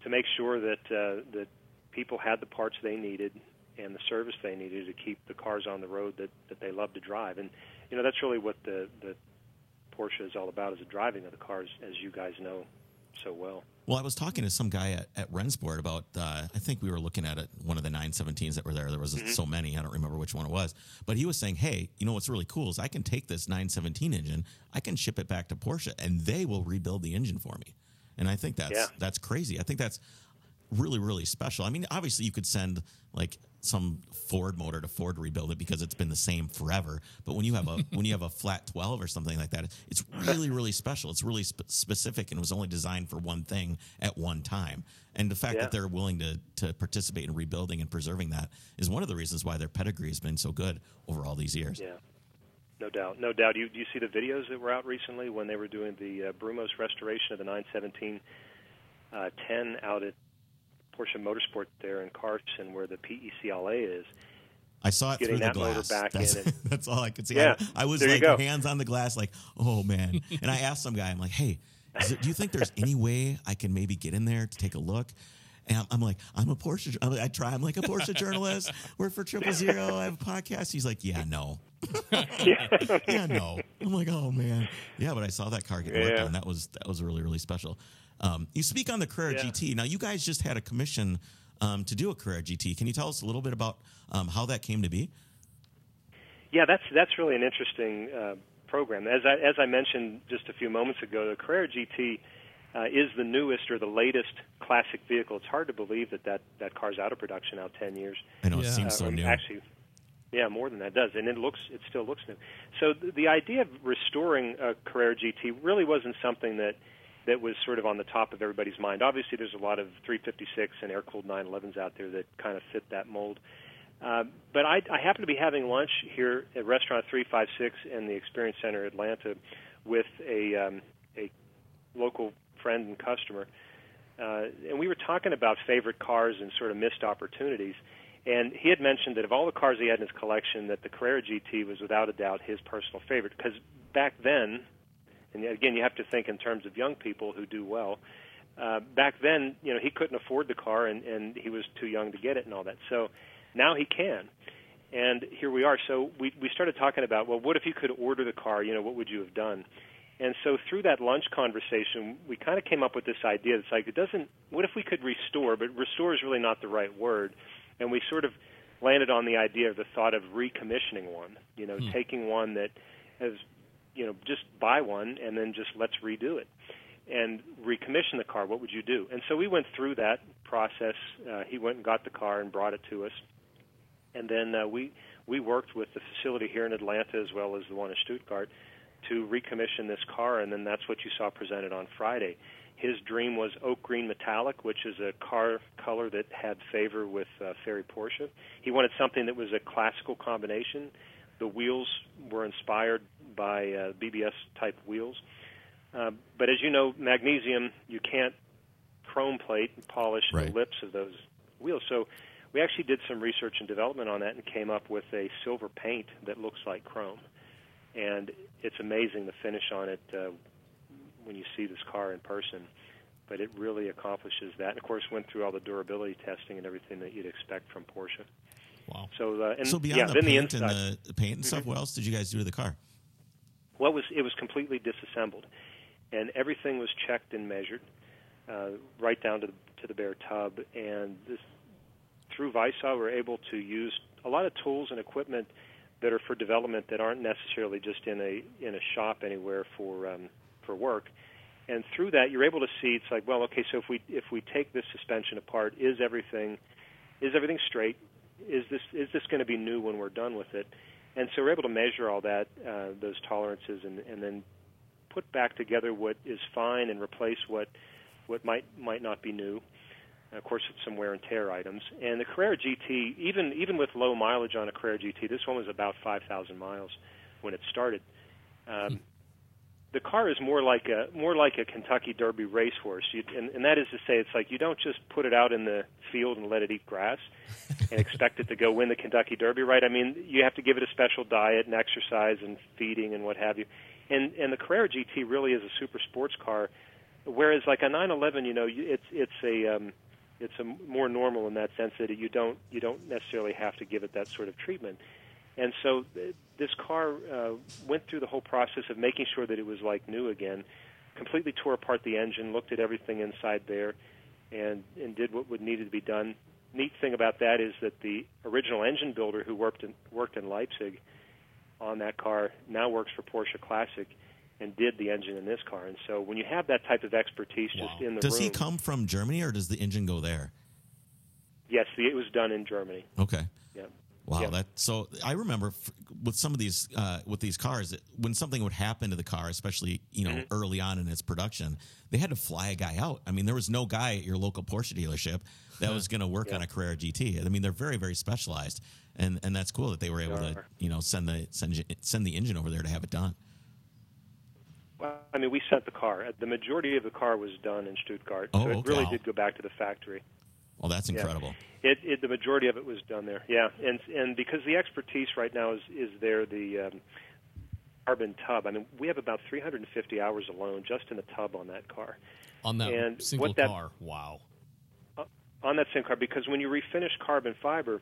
C: to make sure that uh, that people had the parts they needed and the service they needed to keep the cars on the road that, that they love to drive. And you know that's really what the the Porsche is all about is the driving of the cars, as you guys know so well.
A: Well, I was talking to some guy at, at Rennsport about. Uh, I think we were looking at it, one of the 917s that were there. There was so many, I don't remember which one it was. But he was saying, "Hey, you know what's really cool is I can take this 917 engine, I can ship it back to Porsche, and they will rebuild the engine for me." And I think that's
C: Yeah.
A: that's crazy. I think that's really really special. I mean, obviously you could send like some Ford motor to Ford rebuild it because it's been the same forever. But when you have a (laughs) when you have a flat 12 or something like that, it's really really special. It's really sp- specific and was only designed for one thing at one time. And the fact
C: Yeah.
A: that they're willing to to participate in rebuilding and preserving that is one of the reasons why their pedigree has been so good over all these years.
C: Yeah, no doubt, no doubt. You do you see the videos that were out recently when they were doing the uh, Brumos restoration of the 917 uh, 10 out at Porsche Motorsport there in Carson, where the PECLA is.
A: I saw it through the
C: that
A: glass.
C: back
A: that's,
C: in and- (laughs)
A: that's all I could see.
C: Yeah,
A: I, I was like hands on the glass, like, oh man. and I asked some guy, I'm like, hey, is it, do you think there's any way I can maybe get in there to take a look? And I'm, I'm like, I'm a Porsche. I'm- I try. I'm like a Porsche (laughs) journalist. Work for Triple Zero. I have a podcast. He's like, yeah, no. yeah, no. I'm like, oh man, yeah. But I saw that car get worked on. That was that was really really special. Um, you speak on the Carrera
C: Yeah.
A: GT. Now, you guys just had a commission um, to do a Carrera GT. Can you tell us a little bit about um, how that came to be?
C: Yeah, that's that's really an interesting uh, program. As I as I mentioned just a few moments ago, the Carrera GT uh, is the newest or the latest classic vehicle. It's hard to believe that that, that car's out of production now 10 years.
A: I know
B: Yeah.
A: it seems
C: Uh,
A: so
C: or
A: new.
C: Actually, yeah, more than that does, and it looks it still looks new. So th- the idea of restoring a Carrera GT really wasn't something that that was sort of on the top of everybody's mind. Obviously, there's a lot of 356 and air-cooled 911s out there that kind of fit that mold. Uh, but I, I happen to be having lunch here at Restaurant 356 in the Experience Center Atlanta with a um, a local friend and customer, uh, and we were talking about favorite cars and sort of missed opportunities. And he had mentioned that of all the cars he had in his collection, that the Carrera GT was without a doubt his personal favorite. Because back then, and again, you have to think in terms of young people who do well. Uh, back then, you know, he couldn't afford the car, and, and he was too young to get it and all that. So now he can, and here we are. So we we started talking about, well, what if you could order the car? You know, what would you have done? And so through that lunch conversation, we kind of came up with this idea. It's like it doesn't. What if we could restore? But restore is really not the right word. And we sort of landed on the idea of the thought of recommissioning one. You know, taking one that has, you know, just buy one and then just let's redo it and recommission the car. What would you do? And so we went through that process. Uh, he went and got the car and brought it to us, and then uh, we we worked with the facility here in Atlanta as well as the one in Stuttgart to recommission this car, and then that's what you saw presented on Friday. His dream was oak green metallic, which is a car color that had favor with uh, Ferry Porsche. He wanted something that was a classical combination. The wheels were inspired by uh, BBS type wheels. Uh, but as you know, magnesium, you can't chrome plate and polish
A: Right.
C: the lips of those wheels. So we actually did some research and development on that and came up with a silver paint that looks like chrome. And it's amazing the finish on it uh, when you see this car in person. But it really accomplishes that. And of course, went through all the durability testing and everything that you'd expect from Porsche.
B: Wow.
C: So, uh, and
A: so beyond
C: yeah,
A: the
C: then the
A: paint
C: inside.
A: and the paint and stuff, what else did you guys do to the car?
C: What was it was completely disassembled, and everything was checked and measured, uh, right down to the to the bare tub. And this, through Weissach, we're able to use a lot of tools and equipment that are for development that aren't necessarily just in a in a shop anywhere for um, for work. And through that, you're able to see it's like, well, okay, so if we if we take this suspension apart, is everything is everything straight? Is this is this going to be new when we're done with it? And so we're able to measure all that, uh, those tolerances, and, and then put back together what is fine and replace what what might might not be new. And of course, it's some wear and tear items. And the Carrera GT, even even with low mileage on a Carrera GT, this one was about 5,000 miles when it started. Um, the car is more like a more like a Kentucky Derby racehorse, you, and, and that is to say, it's like you don't just put it out in the field and let it eat grass (laughs) and expect it to go win the Kentucky Derby, right? I mean, you have to give it a special diet and exercise and feeding and what have you. And and the Carrera GT really is a super sports car, whereas like a 911, you know, it's it's a um, it's a more normal in that sense that you don't you don't necessarily have to give it that sort of treatment. And so th- this car uh, went through the whole process of making sure that it was like new again. Completely tore apart the engine, looked at everything inside there, and and did what would needed to be done. Neat thing about that is that the original engine builder who worked in, worked in Leipzig on that car now works for Porsche Classic and did the engine in this car. And so when you have that type of expertise just
B: Wow.
C: in the
A: Does
C: room,
A: he come from Germany or does the engine go there?
C: yes, it was done in Germany.
A: Okay.
C: Yeah.
A: Wow,
C: Yeah.
A: that so I remember f- with some of these uh, with these cars when something would happen to the car, especially you know
C: Mm-hmm.
A: early on in its production, they had to fly a guy out. I mean, there was no guy at your local Porsche dealership that was (laughs) going to work on a Carrera GT. I mean, they're very very specialized, and and that's cool that they were able to you know send the send send the engine over there to have it done.
C: Well, I mean, we sent the car. Uh, The majority of the car was done in Stuttgart,
A: Oh,
C: so it
A: okay.
C: really did go back to the factory.
A: Well, that's
C: Yeah.
A: incredible.
C: It, it the majority of it was done there. Yeah, and and because the expertise right now is is there the um, carbon tub. I mean, we have about 350 hours alone just in the tub on that car.
B: On that
C: And
B: single
C: that-
B: car. Wow.
C: on that same car because when you refinish carbon fiber,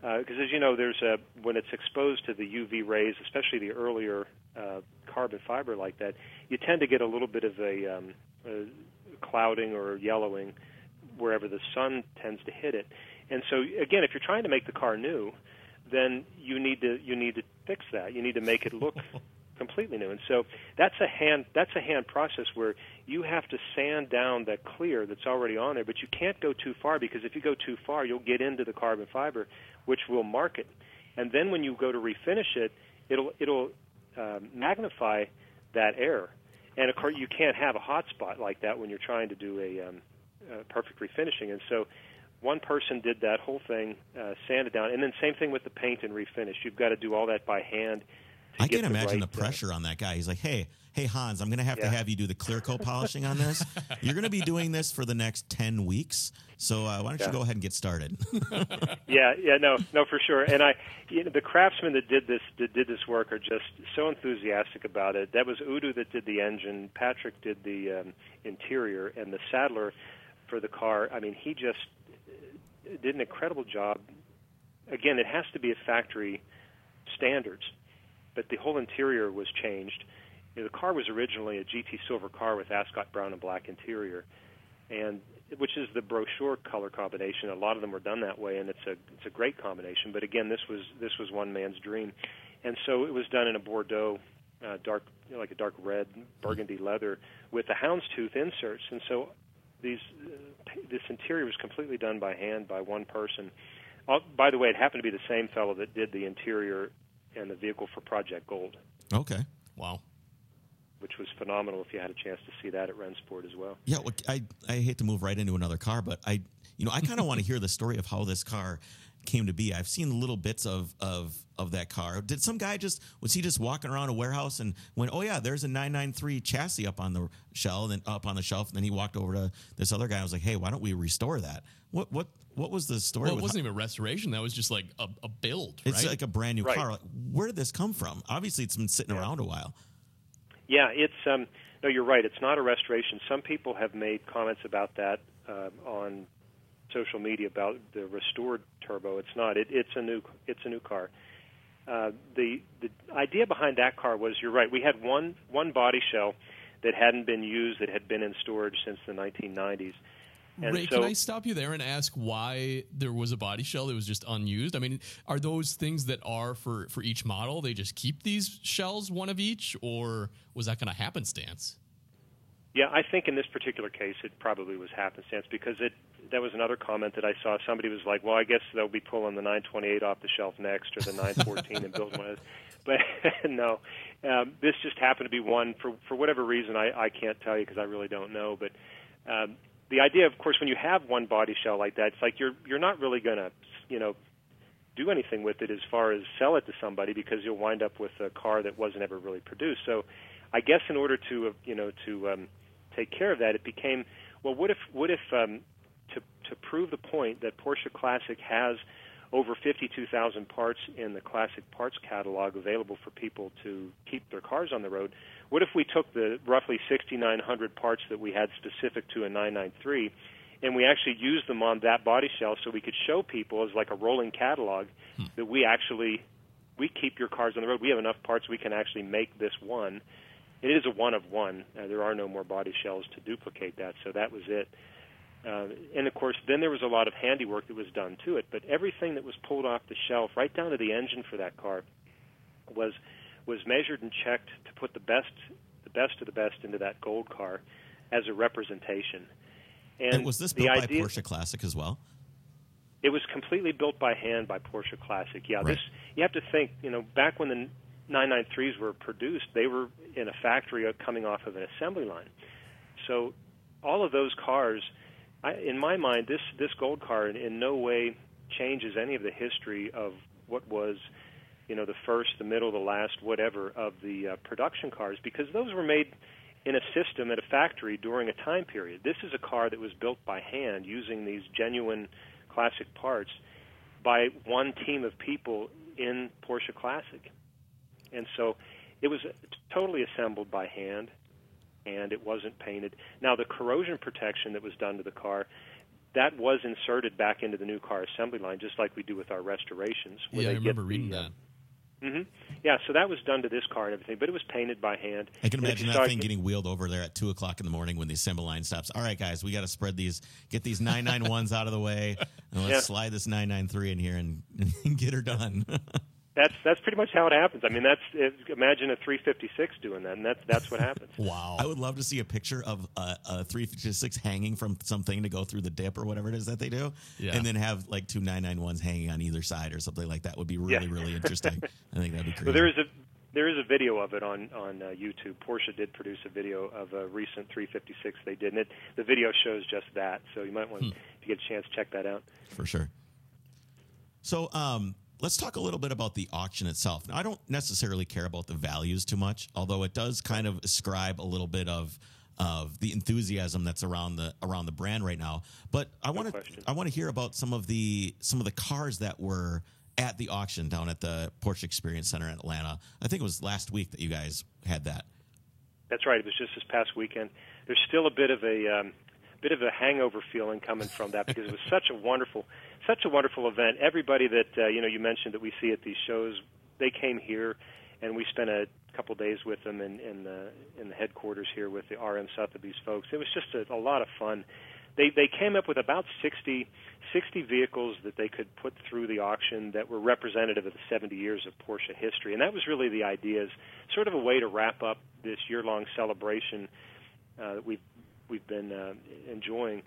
C: because as you know, there's a when it's exposed to the UV rays, especially the earlier uh, carbon fiber like that, you tend to get a little bit of a, um, a clouding or yellowing wherever the sun tends to hit it. And so again, if you're trying to make the car new, then you need to you need to fix that. You need to make it look (laughs) completely new. And so that's a hand that's a hand process where you have to sand down that clear that's already on there, but you can't go too far because if you go too far, you'll get into the carbon fiber, which will mark it. And then when you go to refinish it, it'll it'll um, magnify that error. And of course, you can't have a hot spot like that when you're trying to do a, um, a perfect refinishing. And so one person did that whole thing, uh, sanded down, and then same thing with the paint and refinish. You've got to do all that by hand.
A: I can imagine right, the uh, pressure uh, on that guy. He's like, "Hey, hey Hans, I'm going to have yeah. to have you do the clear coat polishing on this. (laughs) You're going to be doing this for the next ten weeks, so uh, why don't yeah. you go ahead and get started?" (laughs)
C: yeah, yeah, no, no, for sure. And I, you know, the craftsmen that did this that did this work are just so enthusiastic about it. That was Udo that did the engine. Patrick did the um, interior, and the saddler for the car. I mean, he just did an incredible job. Again, it has to be at factory standards, but the whole interior was changed. You know, the car was originally a GT silver car with ascot brown and black interior, and which is the brochure color combination. A lot of them were done that way, and it's a it's a great combination. But again, this was this was one man's dream, and so it was done in a Bordeaux, uh, dark you know, like a dark red burgundy leather with the houndstooth inserts, and so these uh, this interior was completely done by hand by one person. Uh, by the way, it happened to be the same fellow that did the interior and the vehicle for Project Gold.
A: Okay.
B: Wow.
C: Which was phenomenal. If you had a chance to see that at Rennsport as well.
A: Yeah, well, I I hate to move right into another car, but I you know I kind of want to hear the story of how this car came to be. I've seen little bits of of of that car. Did some guy just was he just walking around a warehouse and went, "Oh yeah, there's a 993 chassis up on the shell and then up on the shelf." And then he walked over to this other guy and was like, "Hey, why don't we restore that?" What what what was the story?
B: Well, it wasn't even a restoration. That was just like a, a build.
A: It's
B: right?
A: like a brand new
C: right.
A: car. Like, where did this come from? Obviously, it's been sitting yeah. around a while.
C: Yeah, it's um, no, you're right. It's not a restoration. Some people have made comments about that uh, on social media about the restored turbo. It's not. It, it's a new. It's a new car. Uh, the the idea behind that car was you're right. We had one one body shell that hadn't been used that had been in storage since the 1990s.
B: And Ray, so, can I stop you there and ask why there was a body shell that was just unused? I mean, are those things that are for for each model? They just keep these shells, one of each, or was that going to happenstance?
C: Yeah, I think in this particular case, it probably was happenstance because it. That was another comment that I saw. Somebody was like, "Well, I guess they'll be pulling the 928 off the shelf next, or the 914 and building one." Of those. (laughs) But (laughs) no, um, this just happened to be one for for whatever reason. I I can't tell you because I really don't know. But um, the idea, of course, when you have one body shell like that, it's like you're you're not really going to, you know, do anything with it as far as sell it to somebody because you'll wind up with a car that wasn't ever really produced. So, I guess in order to uh, you know to um, take care of that, it became well. What if what if um, to to prove the point that Porsche Classic has over 52,000 parts in the classic parts catalog available for people to keep their cars on the road. What if we took the roughly 6,900 parts that we had specific to a 993 and we actually used them on that body shell so we could show people as like a rolling catalog hmm. that we actually we keep your cars on the road. We have enough parts we can actually make this one it is a one of one. Uh, there are no more body shells to duplicate that, so that was it. Uh, and of course, then there was a lot of handiwork that was done to it. But everything that was pulled off the shelf, right down to the engine for that car, was was measured and checked to put the best the best of the best into that gold car as a representation.
A: And, and was this built idea, by Porsche Classic as well?
C: It was completely built by hand by Porsche Classic. Yeah, right. this you have to think. You know, back when the 993s were produced, they were in a factory coming off of an assembly line. So all of those cars, I, in my mind, this this gold car in, in no way changes any of the history of what was, you know, the first, the middle, the last, whatever of the uh, production cars, because those were made in a system at a factory during a time period. This is a car that was built by hand using these genuine classic parts by one team of people in Porsche Classic. And so it was totally assembled by hand, and it wasn't painted. Now, the corrosion protection that was done to the car, that was inserted back into the new car assembly line, just like we do with our restorations.
B: Yeah, I remember reading
C: the,
B: that.
C: Mm-hmm. Yeah, so that was done to this car and everything, but it was painted by hand.
A: I can imagine that thing getting wheeled over there at two o'clock in the morning when the assembly line stops. All right, guys, we got to spread these, get these nine nine ones out of the way, (laughs) and let's yeah. slide this nine nine three in here and, (laughs) and get her done. (laughs)
C: that's that's pretty much how it happens. I mean, that's it, imagine a 356 doing that, and that's that's what happens. (laughs)
B: Wow.
A: I would love to see a picture of a, a 356 hanging from something to go through the dip or whatever it is that they do,
B: Yeah.
A: and then have like two 991s hanging on either side or something like that. Would be really
C: Yeah.
A: really interesting. (laughs) I think that'd be cool.
C: Well, there is a there is a video of it on on uh, YouTube. Porsche did produce a video of a recent 356 they did, and it, the video shows just that. So you might want, if you get a chance, check that out.
A: for sure. So, um, let's talk a little bit about the auction itself. Now, I don't necessarily care about the values too much, although it does kind of ascribe a little bit of of the enthusiasm that's around the around the brand right now. But I want to. I want to hear about some of the some of the cars that were at the auction down at the Porsche Experience Center in Atlanta. I think it was last week that you guys had that.
C: That's right. It was just this past weekend. There's still a bit of a um, bit of a hangover feeling coming from that because it was such a wonderful, such a wonderful event. Everybody that uh, you know you mentioned that we see at these shows, they came here, and we spent a couple days with them in in the in the headquarters here with the RM Sotheby's folks. It was just a, a lot of fun. They they came up with about 60, 60 vehicles that they could put through the auction that were representative of the 70 years of Porsche history, and that was really the idea. Is sort of a way to wrap up this year long celebration uh, that we've we've been uh, enjoying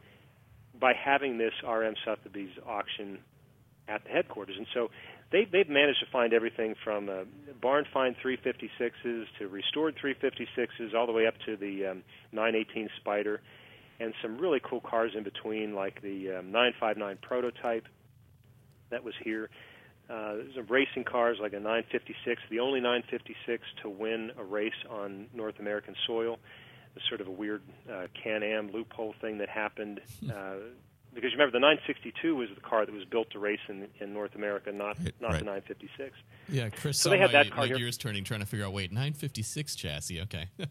C: by having this RM Sotheby's auction at the headquarters. And so they, they've managed to find everything from uh, barn find 356s to restored 356s, all the way up to the um, 918 Spider, and some really cool cars in between, like the um, 959 prototype that was here. Uh, some racing cars like a 956, the only 956 to win a race on North American soil. It's sort of a weird uh, Can-Am loophole thing that happened uh, (laughs) because you remember the 962 was the car that was built to race in, in North America, not
A: Right,
C: not
A: right.
C: the 956.
B: Yeah, Chris
C: So
B: saw
C: they had
B: my,
C: that car
B: my
C: here.
B: gears turning, trying to figure out. Wait, 956 chassis. Okay. (laughs)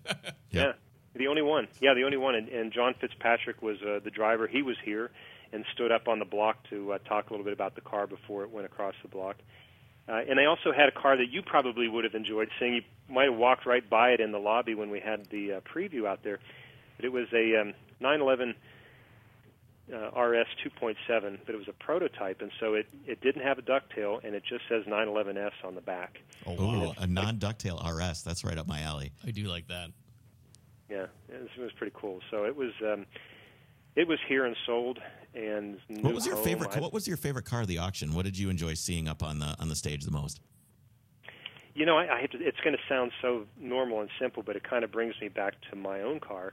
C: Yeah, the only one. Yeah, the only one. And, and John Fitzpatrick was uh, the driver. He was here and stood up on the block to uh, talk a little bit about the car before it went across the block. Uh, and they also had a car that you probably would have enjoyed seeing. You might have walked right by it in the lobby when we had the uh, preview out there. But it was a um, 911 uh, RS 2.7, but it was a prototype, and so it, it didn't have a ducktail, and it just says 911S on the back.
B: Oh wow,
A: a non-ducktail RS. That's right up my alley.
B: I do like that.
C: Yeah, it was, it was pretty cool. So it was um, it was here and sold. And
A: What was your
C: home.
A: favorite? What was your favorite car of the auction? What did you enjoy seeing up on the on the stage the most?
C: You know, I, I have to, it's going to sound so normal and simple, but it kind of brings me back to my own car.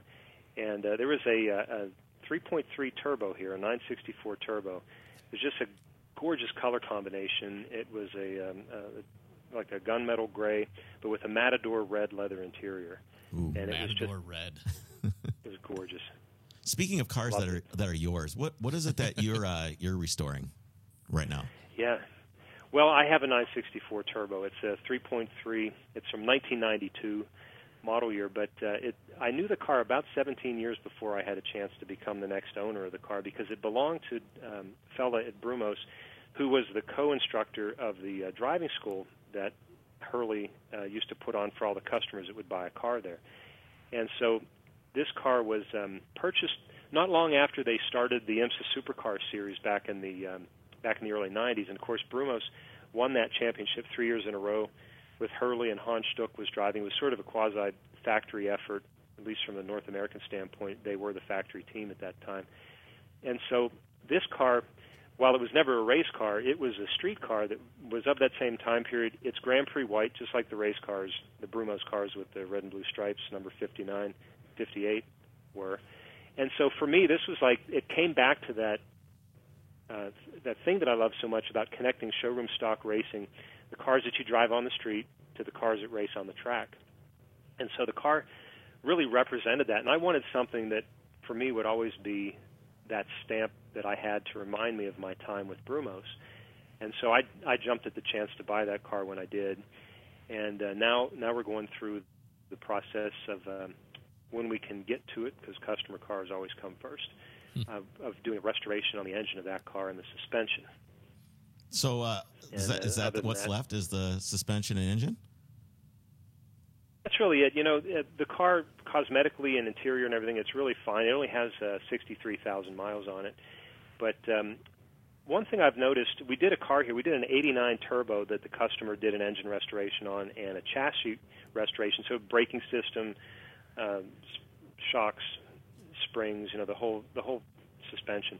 C: And uh, there was a, uh, a 3.3 turbo here, a 964 turbo. It was just a gorgeous color combination. It was a um, uh, like a gunmetal gray, but with a Matador red leather interior,
A: Ooh.
C: and it was just
B: Matador Red. (laughs)
C: it was gorgeous.
A: Speaking of cars
C: Love
A: that are that are yours, what what is it that you're uh, (laughs) you're restoring right now?
C: Yeah. Well, I have a 964 turbo. It's a 3.3. It's from 1992 model year, but uh, it I knew the car about 17 years before I had a chance to become the next owner of the car because it belonged to um, a fella at Brumos who was the co-instructor of the uh, driving school that Hurley uh, used to put on for all the customers that would buy a car there. And so this car was um, purchased not long after they started the IMSA Supercar series back in the um, back in the early 90s. And of course, Brumos won that championship three years in a row with Hurley and Hans Stuck was driving. It was sort of a quasi factory effort, at least from the North American standpoint. They were the factory team at that time. And so this car, while it was never a race car, it was a street car that was of that same time period. It's Grand Prix white, just like the race cars, the Brumos cars with the red and blue stripes, number 59, 58 were. And so for me, this was like it came back to that uh, that thing that I love so much about connecting showroom stock racing, the cars that you drive on the street to the cars that race on the track. And so the car really represented that. And I wanted something that, for me, would always be that stamp that I had to remind me of my time with Brumos. And so I, I jumped at the chance to buy that car when I did. And uh, now, now we're going through the process of um, when we can get to it, because customer cars always come first, of, of doing a restoration on the engine of that car and the suspension.
A: So uh, is
C: And,
A: that is
C: uh,
A: that what's
C: that-
A: left? Is the suspension and engine?
C: That's really it. You know, the car cosmetically and interior and everything, it's really fine. It only has uh, 63,000 miles on it. But um, one thing I've noticed, we did a car here. We did an '89 turbo that the customer did an engine restoration on and a chassis restoration. So braking system, uh, shocks, springs, you know, the whole the whole suspension.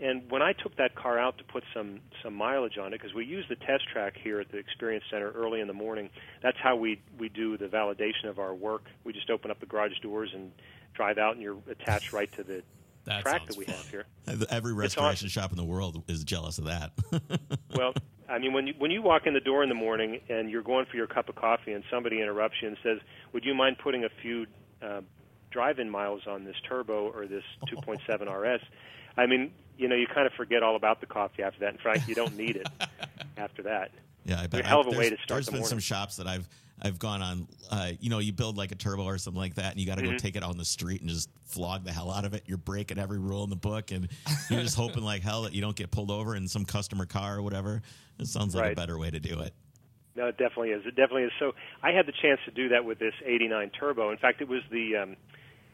C: And when I took that car out to put some some mileage on it, because we use the test track here at the Experience Center early in the morning. That's how we we do the validation of our work. We just open up the garage doors and drive out, and you're attached right to the
B: That
C: track that we
B: fun.
C: have here. (laughs)
A: Every restoration shop in the world is jealous of that. (laughs)
C: Well, I mean, when you when you walk in the door in the morning and you're going for your cup of coffee, and somebody interrupts you and says, "Would you mind putting a few uh, drive-in miles on this turbo or this (laughs) 2.7 RS?" I mean, you know, you kind of forget all about the coffee after that. In fact, you don't need it after that.
A: Yeah, I bet.
C: a hell of a
A: There's-
C: way to start
A: There's
C: the
A: been
C: morning.
A: some shops that I've I've gone on. Uh, you know, you build like a turbo or something like that, and you got to
C: Mm-hmm.
A: go take it out on the street and just flog the hell out of it. You're breaking every rule in the book, and you're just (laughs) hoping like hell that you don't get pulled over in some customer car or whatever. It sounds like a better way to do it.
C: No, it definitely is. It definitely is. So I had the chance to do that with this '89 turbo. In fact, it was the um,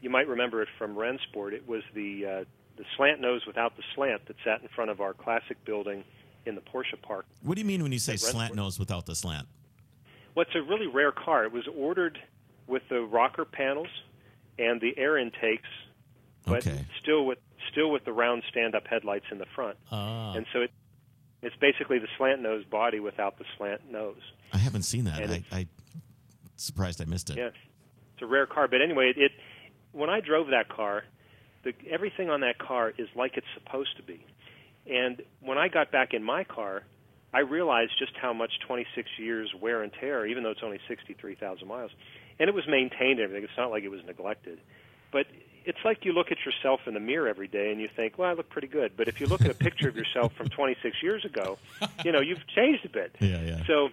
C: you might remember it from Rennsport. It was the uh, the slant nose without the slant that sat in front of our classic building in the Porsche Park.
A: What do you mean when you say slant nose without the slant?
C: Well, a really rare car. It was ordered with the rocker panels and the air intakes, but
A: Okay.
C: still with still with the round stand-up headlights in the front.
B: Ah.
C: And so it it's basically the slant nose body without the slant nose.
A: I haven't seen that.
C: And
A: I, I surprised I missed it.
C: Yeah, it's a rare car. But anyway, it, it when I drove that car, the, everything on that car is like it's supposed to be. And when I got back in my car, I realized just how much 26 years wear and tear, even though it's only 63,000 miles, and it was maintained. and Everything. It's not like it was neglected, but it's like you look at yourself in the mirror every day and you think, "Well, I look pretty good." But if you look at a picture of (laughs) yourself from 26 years ago, you know you've changed a bit.
A: Yeah, yeah.
C: So,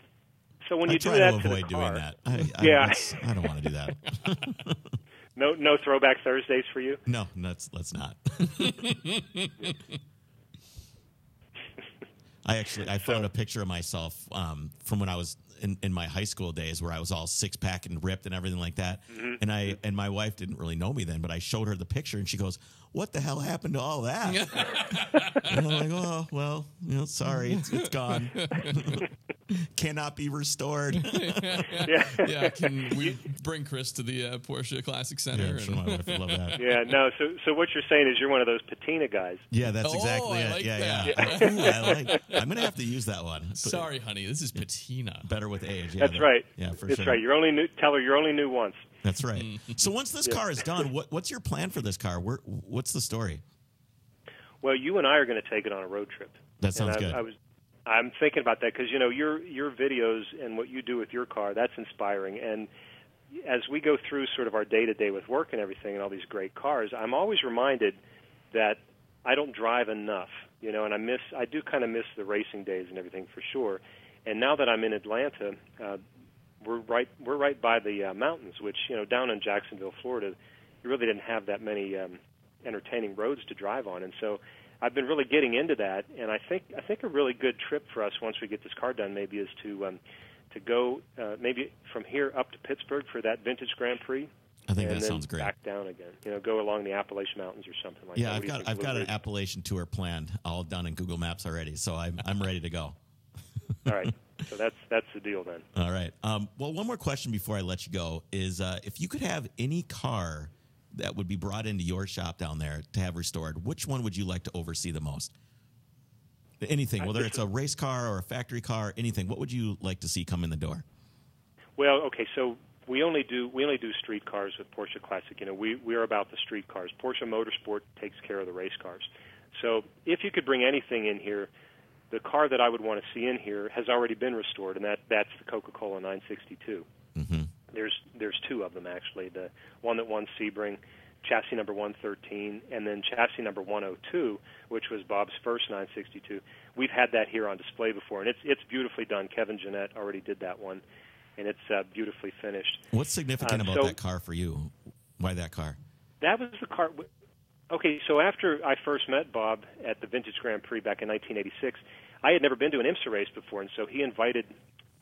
C: so when
A: I
C: you do
A: try
C: that
A: to
C: to the
A: avoid
C: car,
A: doing that. I, I,
C: Yeah.
A: I don't want to do that. (laughs)
C: no no throwback Thursdays for you.
A: No, let's let's not. (laughs) I actually I found a picture of myself um, from when I was in, in my high school days where I was all six pack and ripped and everything like that.
C: Mm-hmm.
A: And I and my wife didn't really know me then, but I showed her the picture and she goes, "What the hell happened to all that?" (laughs) and I'm like, "Oh well, you know, sorry, it's, it's gone. (laughs) (laughs) Cannot be restored." (laughs)
C: Yeah.
B: yeah, can we bring Chris to the uh, Porsche Classic Center?
A: yeah, sure
B: and-
A: my wife would love that.
C: Yeah, no. So, so what you're saying is you're one of those patina guys.
A: Yeah, that's
B: Oh,
A: exactly
B: I
A: it.
B: like
A: yeah,
B: that.
A: yeah. (laughs) Ooh, I like. I'm gonna have to use that one. But
B: Sorry, honey, this is patina.
A: better with age. Yeah,
C: That's right.
A: Yeah, for
C: That's
A: sure.
C: That's right. You're only new. Tell her you're only new once.
A: That's right.
B: Mm.
A: So once this car is done, what what's your plan for this car? Where, what's the story?
C: Well, you and I are going to take it on a road trip.
A: That sounds
C: and I,
A: good.
C: I was, I'm thinking about that because you know your your videos and what you do with your car that's inspiring. And as we go through sort of our day to day with work and everything and all these great cars, I'm always reminded that I don't drive enough. You know, and I miss I do kind of miss the racing days and everything for sure. And now that I'm in Atlanta, uh, we're right we're right by the uh, mountains, which you know down in Jacksonville, Florida, you really didn't have that many um, entertaining roads to drive on, and so I've been really getting into that. And I think I think a really good trip for us once we get this car done maybe is to um, to go uh, maybe from here up to Pittsburgh for that vintage Grand Prix.
A: I think
C: and
A: that sounds great.
C: Back down again, you know, go along the Appalachian Mountains or something like
A: Yeah,
C: that.
A: Yeah, I've
C: What do you
A: got I've got an Appalachian tour planned, all done in Google Maps already. So I'm I'm ready to go.
C: All right, so that's that's the deal then.
A: All right. Um, well, one more question before I let you go is uh, if you could have any car that would be brought into your shop down there to have restored, which one would you like to oversee the most? Anything, whether it's a race car or a factory car, anything. What would you like to see come in the door?
C: Well, okay, so we only do we only do street cars with Porsche Classic. You know, we we are about the street cars. Porsche Motorsport takes care of the race cars. So if you could bring anything in here, the car that I would want to see in here has already been restored, and that that's the Coca-Cola 962.
A: Mm-hmm.
C: There's there's two of them actually. The one that won Sebring, chassis number 113, and then chassis number 102, which was Bob's first 962. We've had that here on display before, and it's it's beautifully done. Kevin Jeannette already did that one, and it's uh, beautifully finished.
A: What's significant
C: Um,
A: about
C: so-
A: that car for you? Why that car?
C: That was the car. Okay, so after I first met Bob at the Vintage Grand Prix back in 1986, I had never been to an IMSA race before, and so he invited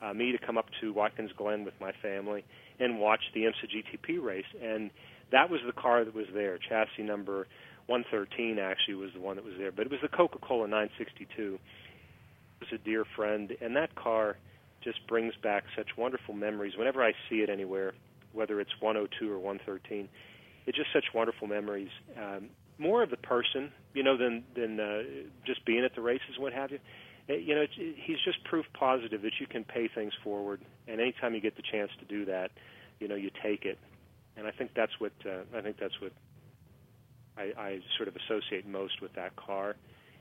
C: uh, me to come up to Watkins Glen with my family and watch the IMSA GTP race. And that was the car that was there, chassis number 113 actually was the one that was there, but it was the Coca-Cola 962. It was a dear friend, and that car just brings back such wonderful memories. Whenever I see it anywhere, whether it's 102 or 113, it's just such wonderful memories. Um, more of the person, you know, than than uh, just being at the races, what have you. You know, he's just proof positive that you can pay things forward, and anytime you get the chance to do that, you know, you take it. And I think that's what uh, I think that's what I, I sort of associate most with that car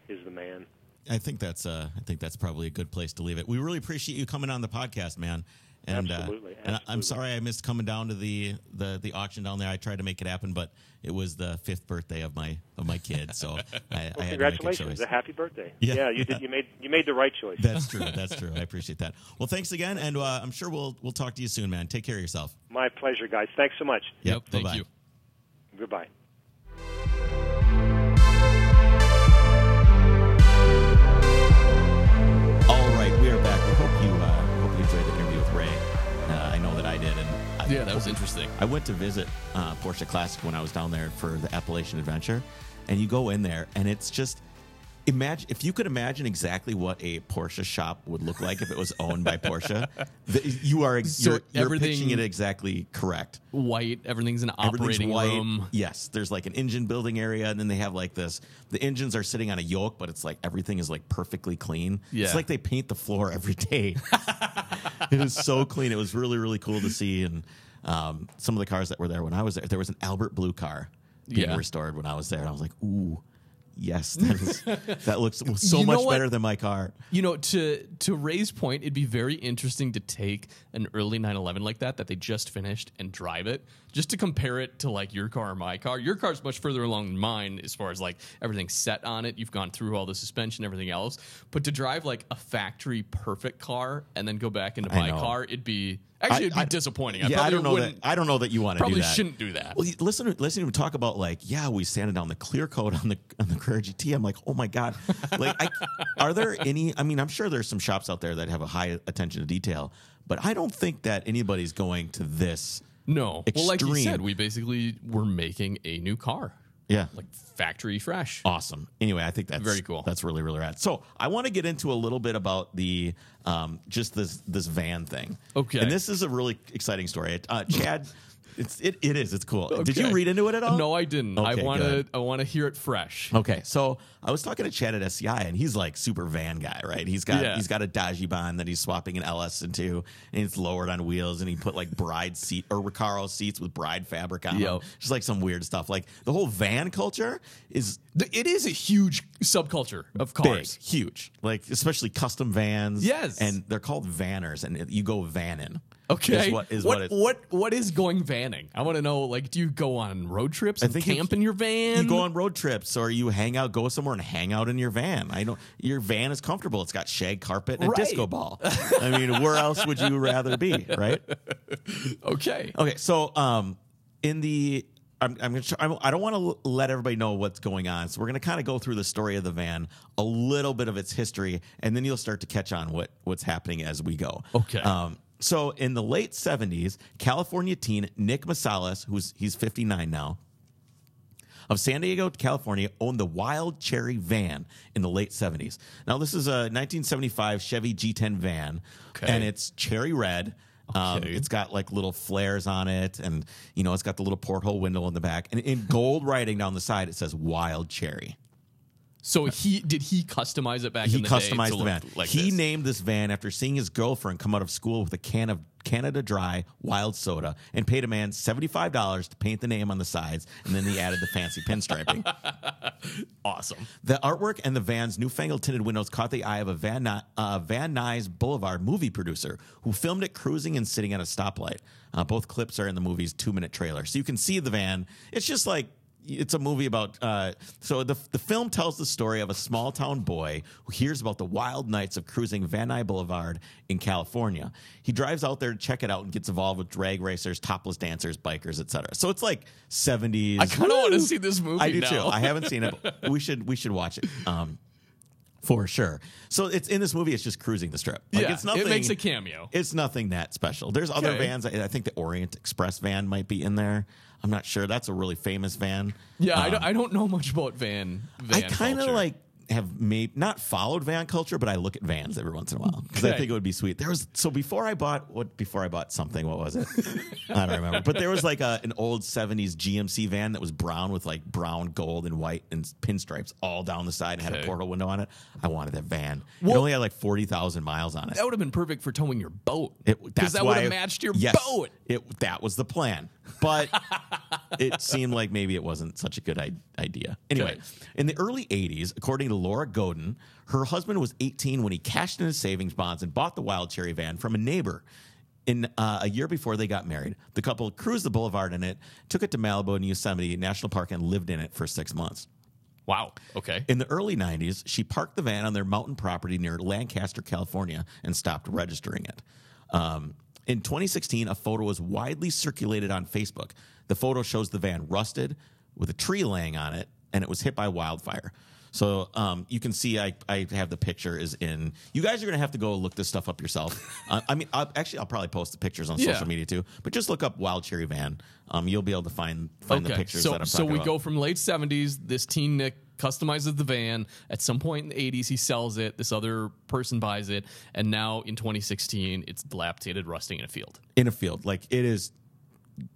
C: is the man.
A: I think that's uh, I think that's probably a good place to leave it. We really appreciate you coming on the podcast, man. And,
C: Absolutely,
A: uh, and I- I'm sorry I missed coming down to the, the the auction down there. I tried to make it happen, but it was the fifth birthday of my of my kid, so (laughs) I, I
C: Well,
A: had to make a
C: congratulations!
A: choice.
C: A happy birthday!
A: Yeah.
C: you did. You made you made the right choice.
A: That's true. (laughs) That's true. I appreciate that. Well, thanks again, and uh, I'm sure we'll we'll talk to you soon, man. Take care of yourself.
C: My pleasure, guys. Thanks so much.
B: Yep. Thank
A: bye-bye.
B: you.
C: Goodbye.
B: Yeah, that was interesting.
A: I went to visit uh, Porsche Classic when I was down there for the Appalachian Adventure, and you go in there, and it's just imagine if you could imagine exactly what a Porsche shop would look like if it was owned by Porsche. (laughs) The, you are ex-
B: So
A: you're, you're pitching it exactly correct.
B: White. Everything's an operating
A: white.
B: room.
A: Yes, there's like an engine building area, and then they have like this. The engines are sitting on a yoke, but it's like everything is like perfectly clean.
B: Yeah.
A: It's like they paint the floor every day. (laughs) it was so clean. It was really really cool to see, and um, some of the cars that were there when I was there, there was an Albert Blue car being
B: Yeah.
A: restored when I was there, and I was like, ooh. Yes, (laughs) that, is, that looks so
B: You know
A: much
B: what?
A: better than my car.
B: You know, to to Ray's point, it'd be very interesting to take an early 911 like that that they just finished and drive it, just to compare it to like your car or my car. Your car's much further along than mine as far as like everything's set on it. You've gone through all the suspension, everything else. But to drive like a factory perfect car and then go back into my car, it'd be actually it'd be
A: I-
B: disappointing. I
A: Yeah, I, don't know that. I don't know that you want to do
B: Probably
A: that.
B: shouldn't do that.
A: Well, listen, to, listen to him talk about like, yeah, we sanded down the clear coat on the on the Carrera GT. I'm like, oh my god, like, I, (laughs) are there any? I mean, I'm sure there's some shops out there that have a high attention to detail, but I don't think that anybody's going to this.
B: No. Well, like you said, we basically were making a new car,
A: Yeah,
B: like factory fresh.
A: awesome. Anyway, I think that's
B: Very cool.
A: That's really really rad. So I want to get into a little bit about the um, just this this van thing.
B: Okay.
A: and this is a really exciting story. Uh, Chad, it's it, it is. It's cool. Did you read into it at all?
B: No, I didn't. I want to. I want to hear it fresh.
A: Okay, so I was talking to Chad at SCI, and he's like super van guy, right? He's got
B: Yeah.
A: he's got a Dajibon that he's swapping an LS into, and it's lowered on wheels, and he put like bride seat or Recaro seats with bride fabric on them,
B: Yep.
A: just like some weird stuff. Like the whole van culture is
B: It is a huge subculture of
A: big,
B: cars.
A: huge, like especially custom vans.
B: Yes.
A: and they're called vanners, and you go vanning.
B: Okay,
A: is what is
B: what
A: what,
B: what what is going vanning? I want to know. Like, do you go on road trips and
A: think you-
B: camp in your van?
A: You go on road trips, or you hang out, go somewhere and hang out in your van. I don't. Your van is comfortable. It's got shag carpet and
B: Right.
A: a disco ball. (laughs) I mean, where else would you rather be, right?
B: okay.
A: Okay, so um, in the I'm, I'm gonna. Try, I'm, I don't want to let everybody know what's going on, so we're gonna kind of go through the story of the van, a little bit of its history, and then you'll start to catch on what what's happening as we go.
B: Okay.
A: Um, so in the late '70s, California teen Nick Masalas, who's he's 59 now, of San Diego, California, owned the Wild Cherry van in the late 70s. Now, this is a 1975 Chevy G10 van,
B: Okay.
A: and it's cherry red. Um,
B: Okay.
A: it's got like little flares on it, and you know it's got the little porthole window in the back, and in gold writing down the side it says "Wild Cherry."
B: So he did he customize it back
A: He
B: in the day
A: customized
B: to
A: the van.
B: like
A: he
B: this?
A: named this van after seeing his girlfriend come out of school with a can of Canada Dry wild soda, and paid a man seventy five dollars to paint the name on the sides, and then he added the fancy pinstriping. (laughs)
B: awesome.
A: The artwork and the van's newfangled tinted windows caught the eye of a Van, uh, Van Nuys Boulevard movie producer who filmed it cruising and sitting at a stoplight. Uh, both clips are in the movie's two minute trailer. So you can see the van. It's just like. It's a movie about. Uh, so the the film tells the story of a small town boy who hears about the wild nights of cruising Van Nuys Boulevard in California. He drives out there to check it out and gets involved with drag racers, topless dancers, bikers, etc. So it's like seventies.
B: I kinda wanna see this movie
A: I do
B: now.
A: too. I haven't seen it. But (laughs) we should we should watch it. Um, for sure. So it's in this movie. It's just cruising the strip. Like,
B: yeah,
A: it's nothing.
B: it makes a cameo.
A: It's nothing that special. There's other
B: Okay.
A: vans. I I think the Orient Express van might be in there. I'm not sure. That's a really famous van.
B: Yeah, I,
A: Um,
B: don't, I don't know much about van. van
A: I kind of like have made not followed van culture, but I look at vans every once in a while because I think it would be sweet. There was so before I bought what before I bought something. What was it? I don't remember. But there was like a, an old '70s GMC van that was brown with like brown, gold, and white and pinstripes all down the side and had a
B: Okay.
A: portal window on it. I wanted that van.
B: Well-
A: it only had like forty thousand miles on it.
B: that would have been perfect for towing your boat.
A: It,
B: Because that would
A: why-
B: have matched your
A: yes,
B: boat.
A: It that was the plan, but (laughs) it seemed like maybe it wasn't such a good I- idea. Anyway,
B: Okay.
A: in the early '80s, according to Laura Godin, her husband was 18 when he cashed in his savings bonds and bought the Wild Cherry van from a neighbor. In uh, a year before they got married, the couple cruised the boulevard in it, took it to Malibu and Yosemite National Park, and lived in it for six months.
B: Wow. Okay.
A: In the early 90s, she parked the van on their mountain property near Lancaster, California, and stopped registering it. Um, in 2016, a photo was widely circulated on Facebook. The photo shows the van rusted with a tree laying on it, and it was hit by wildfire. So um, you can see I, I have the picture is in. You guys are going to have to go look this stuff up yourself. (laughs) uh, I mean, I'll, actually, I'll probably post the pictures on
B: Yeah.
A: social media too. But just look up Wild Cherry Van. Um, you'll be able to find find the pictures
B: so,
A: that I'm
B: so
A: talking
B: we go from late 70s, this teen Nick customizes the van. At some point in the 80s, he sells it. This other person buys it. And now in 2016, it's dilapidated, rusting in a field.
A: in a field. Like it is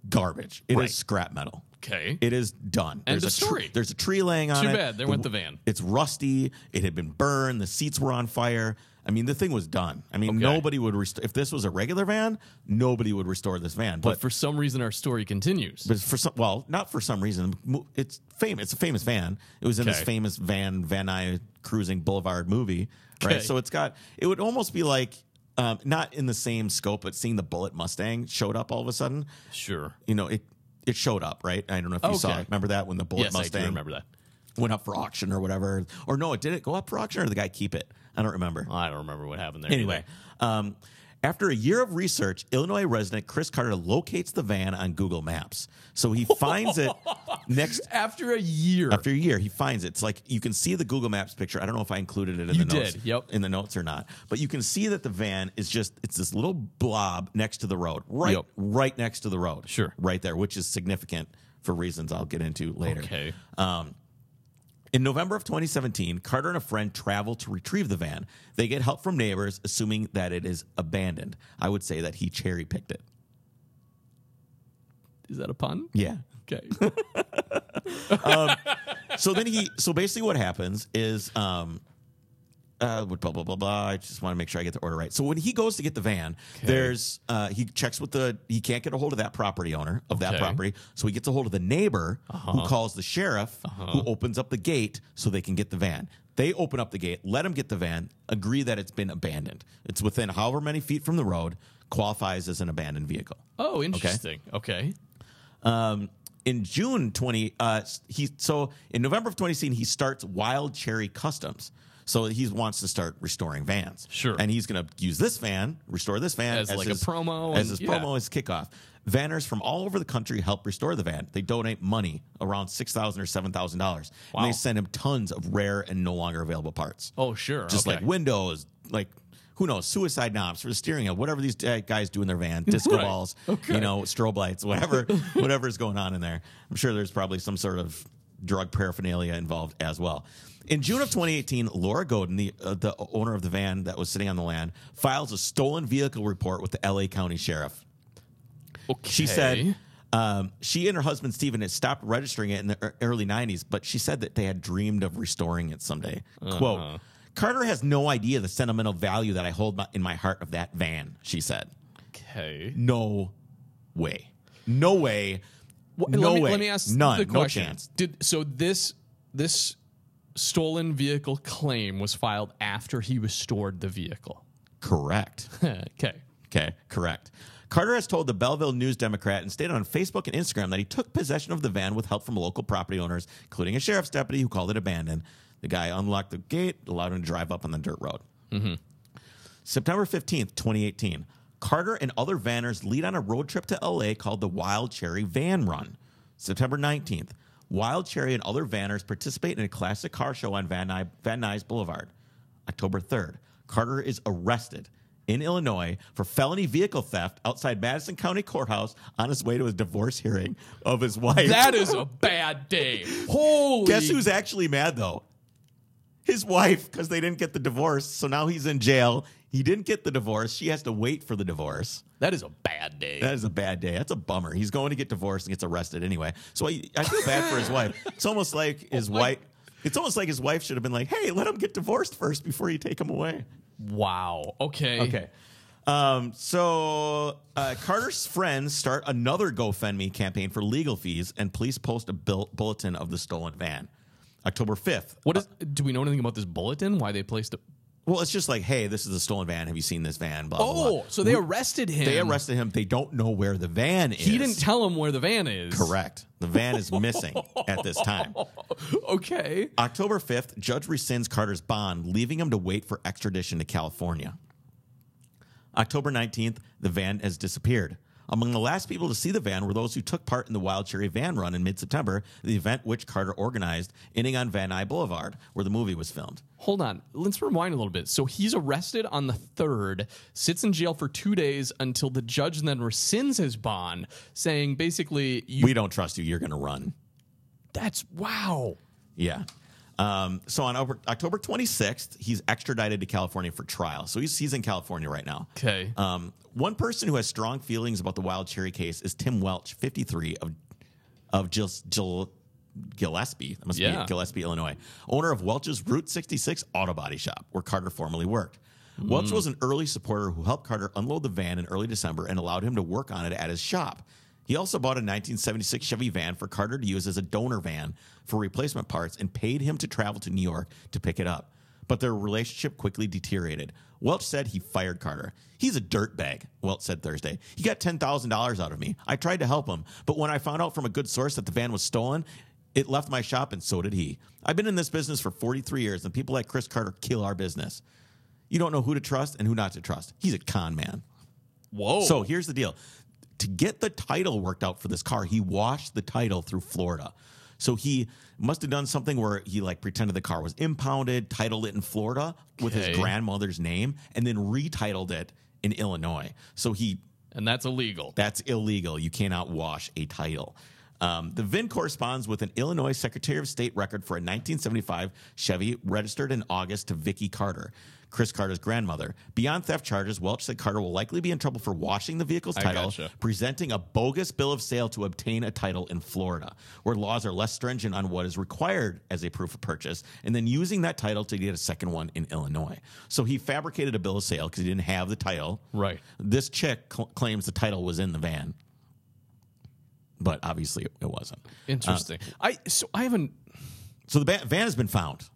A: garbage. It is
B: Right.
A: scrap metal.
B: Okay.
A: It is done.
B: End
A: there's
B: of
A: a tree.
B: story.
A: There's a tree laying on
B: Too
A: it.
B: bad. There went the van.
A: It's rusty. It had been burned. The seats were on fire. I mean, the thing was done. I mean,
B: Okay.
A: nobody would restore. If this was a regular van, nobody would restore this van.
B: but
A: But,
B: for some reason, our story continues.
A: but for some, well, not for some reason. It's famous. It's a famous van. It was in this famous van Van Nuys Cruising Boulevard movie, right?
B: Okay.
A: So it's got. It would almost be like. Um, not in the same scope, but seeing the Bullet Mustang showed up all of a sudden
B: sure.
A: you know, it it showed up, right? I don't know if you saw it. Remember that when the Bullet
B: Yes, I
A: Mustang
B: do remember that.
A: Went up for auction or whatever? Or no, it did it go up for auction or did the guy keep it? I don't remember.
B: I don't remember what happened there.
A: Anyway, um, after a year of research, Illinois resident Chris Carter locates the van on Google Maps. So he finds it (laughs) next
B: after a year.
A: after a year, he finds it. It's like you can see the Google Maps picture. I don't know if I included it in
B: You
A: the notes.
B: yep.
A: In the notes or not. But you can see that the van is just it's this little blob next to the road. Right
B: Yep.
A: right next to the road.
B: Sure.
A: Right there, which is significant for reasons I'll get into later.
B: Okay.
A: Um, in November of 2017, Carter and a friend travel to retrieve the van. They get help from neighbors, assuming that it is abandoned. I would say that he cherry picked it.
B: Is that a pun?
A: Yeah.
B: Okay. (laughs)
A: so then he so basically what happens is um uh blah blah blah blah. I just want to make sure i get the order right. So when he goes to get the van there's uh he checks with the he can't get a hold of that property owner of that property. So he gets a hold of the neighbor
B: Uh-huh.
A: who calls the sheriff who opens up the gate so they can get the van. They open up the gate let him get the van agree that it's been abandoned. It's within however many feet from the road qualifies as an abandoned vehicle.
B: Oh, interesting. Okay.
A: um, in June 20, uh, he so in November of 2016, he starts Wild Cherry Customs. So he wants to start restoring vans.
B: Sure.
A: And he's going to use this van, restore this van
B: As like a promo
A: as
B: and-
A: his
B: yeah.
A: promo, as kickoff. Vanners from all over the country help restore the van. They donate money, around six thousand or seven thousand dollars,
B: Wow.
A: and they send him tons of rare and no longer available parts
B: Oh, sure.
A: just
B: okay.
A: like windows, like who knows, suicide knobs for the steering wheel, whatever these guys do in their van, disco (laughs)
B: Right.
A: balls,
B: Okay.
A: you know, strobe lights, whatever, (laughs) whatever is going on in there. I'm sure there's probably some sort of drug paraphernalia involved as well. In June of 2018, Laura Godin, the uh, the owner of the van that was sitting on the land, files a stolen vehicle report with the LA County Sheriff.
B: Okay.
A: She said um, she and her husband Stephen had stopped registering it in the early 90s, but she said that they had dreamed of restoring it someday. Quote Carter has no idea the sentimental value that I hold my, in my heart of that van, she said.
B: Okay.
A: No way. No way.
B: Wh-
A: no
B: let me,
A: way.
B: Let me ask
A: None.
B: the
A: No
B: question.
A: chance.
B: Did so this this stolen vehicle claim was filed after he restored the vehicle.
A: Correct. (laughs)
B: okay.
A: Okay, correct. Carter has told the Belleville News Democrat and stated on Facebook and Instagram that he took possession of the van with help from local property owners, including a sheriff's deputy who called it abandoned. The guy unlocked the gate, allowed him to drive up on the dirt road. Mm-hmm. September 15th, 2018, Carter and other vanners lead on a road trip to LA called the Wild Cherry Van Run. September 19th, Wild Cherry and other vanners participate in a classic car show on Van Nuys, Van Nuys Boulevard. October 3rd, Carter is arrested in Illinois for felony vehicle theft outside Madison County Courthouse on his way to his divorce hearing of his wife.
B: That is a (laughs) bad day. Holy.
A: Guess who's actually mad though? His wife, because they didn't get the divorce. So now he's in jail. He didn't get the divorce. She has to wait for the divorce.
B: That is a bad day.
A: That is a bad day. That's a bummer. He's going to get divorced and gets arrested anyway. So I, I feel bad for his wife. It's almost like his (laughs) wife. It's almost like his wife should have been like, "Hey, let him get divorced first before you take him away."
B: wow. Okay.
A: Okay. Um, so uh, Carter's friends start another GoFundMe campaign for legal fees, and police post a bulletin of the stolen van. October fifth.
B: What is? Do we know anything about this bulletin? Why they placed it?
A: Well, it's just like, hey, this is a stolen van. Have you seen this van? Blah, blah, blah.
B: Oh, so they arrested him.
A: They arrested him. They don't know where the van is.
B: He didn't tell him where the van is.
A: Correct. The van is missing at this time. (laughs)
B: Okay.
A: October 5th, judge rescinds Carter's bond, leaving him to wait for extradition to California. October 19th, the van has disappeared. Among the last people to see the van were those who took part in the Wild Cherry Van Run in mid September, the event which Carter organized, ending on Van Nuys Boulevard, where the movie was filmed.
B: Hold on. Let's rewind a little bit. So he's arrested on the third, sits in jail for two days until the judge then rescinds his bond, saying basically, you,
A: We don't trust you. You're going to run.
B: that's wow.
A: Yeah. Um, so on October, October 26th, he's extradited to California for trial. So he's, he's in California right now.
B: Okay.
A: Um, one person who has strong feelings about the Wild Cherry case is Tim Welch, 53, of of Gil, Gil, Gillespie. That must
B: Yeah.
A: be Gillespie, Illinois. Owner of Welch's Route 66 Auto Body Shop, where Carter formerly worked. Welch was an early supporter who helped Carter unload the van in early December and allowed him to work on it at his shop. He also bought a 1976 Chevy van for Carter to use as a donor van for replacement parts and paid him to travel to New York to pick it up. But their relationship quickly deteriorated. Welch said he fired Carter. He's a dirtbag, Welch said Thursday. He got $10,000 out of me. I tried to help him, but when I found out from a good source that the van was stolen, it left my shop and so did he. I've been in this business for 43 years and people like Chris Carter kill our business. You don't know who to trust and who not to trust. He's a con man.
B: Whoa.
A: So here's the deal. To get the title worked out for this car, he washed the title through Florida. So he must have done something where he like pretended the car was impounded, titled it in Florida with his grandmother's name, and then retitled it in Illinois. So he
B: and that's illegal.
A: that's illegal. You cannot wash a title. Um, the VIN corresponds with an Illinois Secretary of State record for a 1975 Chevy registered in August to Vicky Carter, Chris Carter's grandmother. Beyond theft charges, Welch said Carter will likely be in trouble for washing the vehicle's title,
B: gotcha.
A: presenting a bogus bill of sale to obtain a title in Florida, where laws are less stringent on what is required as a proof of purchase, and then using that title to get a second one in Illinois. So he fabricated a bill of sale because he didn't have the title.
B: Right.
A: This chick cl- claims the title was in the van, but obviously it, wasn't.
B: Interesting. Uh, I so I haven't
A: So the ba- van has been found.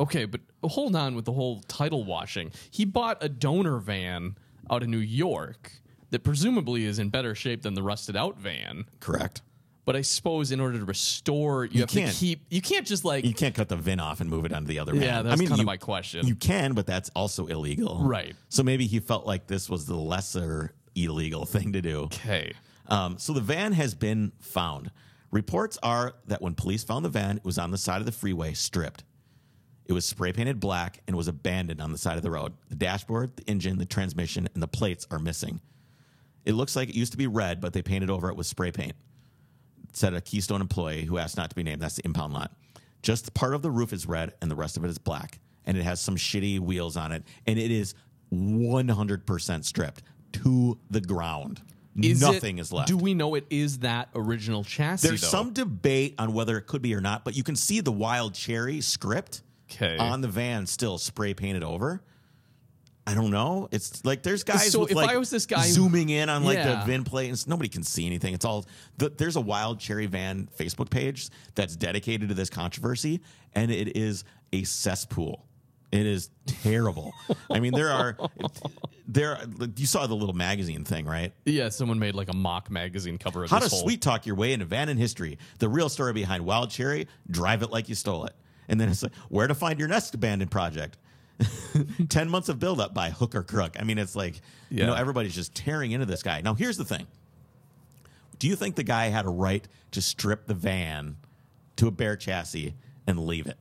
B: Okay, but hold on with the whole title washing. He bought a donor van out of New York that presumably is in better shape than the rusted out van.
A: Correct.
B: But I suppose in order to restore, you, have
A: can't.
B: to keep. You can't just like.
A: You can't cut the VIN off and move it onto the other van.
B: Yeah, that's
A: I mean,
B: kind of
A: you-
B: my question.
A: You can, but that's also illegal.
B: Right.
A: So maybe he felt like this was the lesser illegal (laughs) thing to do.
B: okay.
A: Um, so the van has been found. Reports are that when police found the van, it was on the side of the freeway, stripped. It was spray painted black and was abandoned on the side of the road. The dashboard, the engine, the transmission, and the plates are missing. It looks like it used to be red, but they painted over it with spray paint. Said a Keystone employee who asked not to be named. That's the impound lot. Just part of the roof is red and the rest of it is black. And it has some shitty wheels on it. And it is 100% stripped to the ground.
B: Is
A: Nothing is left.
B: Do we know it is that original chassis?
A: There's
B: though?
A: some debate on whether it could be or not, but you can see the Wild Cherry script
B: 'Kay.
A: on the van still spray painted over. I don't know. It's like there's guys.
B: So
A: with
B: if
A: like
B: I was this guy-
A: zooming in on like
B: Yeah.
A: the VIN plate, and nobody can see anything. It's all the, there's a Wild Cherry Van Facebook page that's dedicated to this controversy, and it is a cesspool. It is terrible. I mean, there are (laughs) there. You saw the little magazine thing, right?
B: Yeah, someone made like a mock magazine cover of
A: How to
B: whole.
A: sweet talk your way into van in history. The real story behind Wild Cherry. Drive it like you stole it. And then it's like where to find your next abandoned project. (laughs) Ten months of buildup by hook or crook. I mean, it's like you know everybody's just tearing into this guy. Now, here's the thing. Do you think the guy had a right to strip the van to a bare chassis and leave it?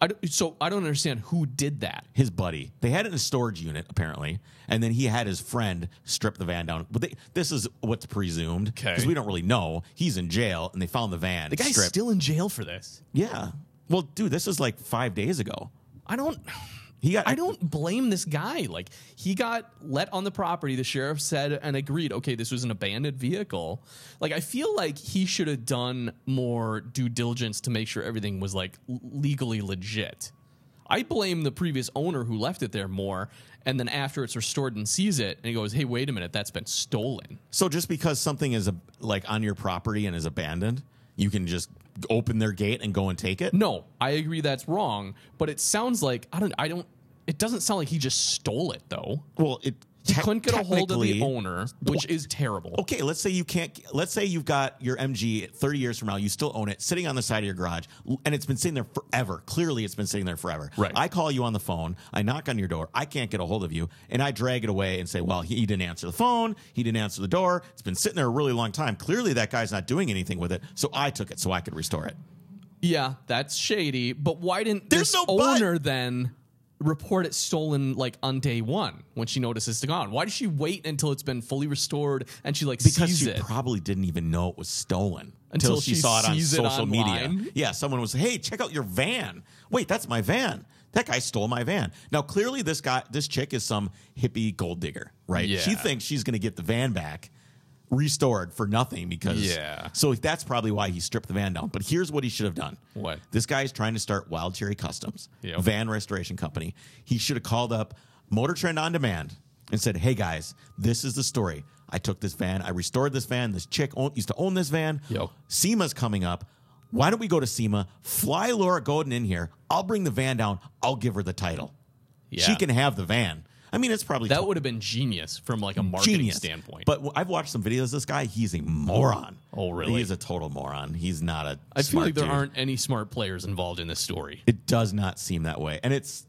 B: I so I don't understand who did that.
A: his buddy. They had it in a storage unit apparently, and then he had his friend strip the van down. But they, this is what's presumed because we don't really know. He's in jail, and they found the van.
B: The guy's
A: stripped.
B: still in jail for this.
A: yeah. Well, dude, this is like five days ago.
B: I don't.
A: He got.
B: I don't blame this guy. Like he got let on the property. The sheriff said and agreed. Okay, this was an abandoned vehicle. Like I feel like he should have done more due diligence to make sure everything was like legally legit. I blame the previous owner who left it there more. And then after it's restored and sees it, and he goes, "Hey, wait a minute, that's been stolen."
A: So just because something is a, like on your property and is abandoned, you can just open their gate and go and take it.
B: No, I agree that's wrong. But it sounds like I don't. I don't. It doesn't sound like he just stole it though.
A: Well, it te-
B: couldn't get a hold of the owner, which is terrible.
A: Okay, let's say you can't. Let's say you've got your MG 30 years from now, you still own it, sitting on the side of your garage, and it's been sitting there forever. Clearly, it's been sitting there forever.
B: Right.
A: I call you on the phone, I knock on your door, I can't get a hold of you, and I drag it away and say, "Well, he, didn't answer the phone, he didn't answer the door. It's been sitting there a really long time. Clearly, that guy's not doing anything with it, so I took it so I could restore it."
B: Yeah, that's shady. But why didn't
A: There's
B: this
A: no but.
B: owner then report it stolen like on day one when she notices it's gone? Why does she wait until it's been fully restored and she like?
A: Because
B: sees
A: she
B: it?
A: probably didn't even know it was stolen
B: Until
A: she,
B: she
A: saw it on
B: sees it
A: social media. Yeah, someone was, "Hey, check out your van." Wait, that's my van. That guy stole my van. Now, clearly, this guy, this chick, is some hippie gold digger, right?
B: Yeah.
A: She thinks she's going to get the van back restored for nothing because
B: Yeah.
A: So that's probably why he stripped the van down. But here's what he should have done.
B: What?
A: This guy is trying to start Wild Cherry Customs,
B: Yep.
A: van restoration company. He should have called up Motor Trend on Demand and said, "Hey guys, this is the story. I took this van, I restored this van. This chick own, used to own this van.
B: Yep.
A: SEMA's coming up. Why don't we go to SEMA? Fly Laura Godin in here. I'll bring the van down. I'll give her the title.
B: Yeah.
A: She can have the van. I mean, it's probably
B: that would have been genius from like a marketing
A: genius
B: standpoint.
A: But w- I've watched some videos of this guy. He's a moron.
B: Oh, really?
A: He's a total moron. He's not a.
B: I feel like there
A: dude.
B: aren't any smart players involved in this story.
A: It does not seem that way, and it's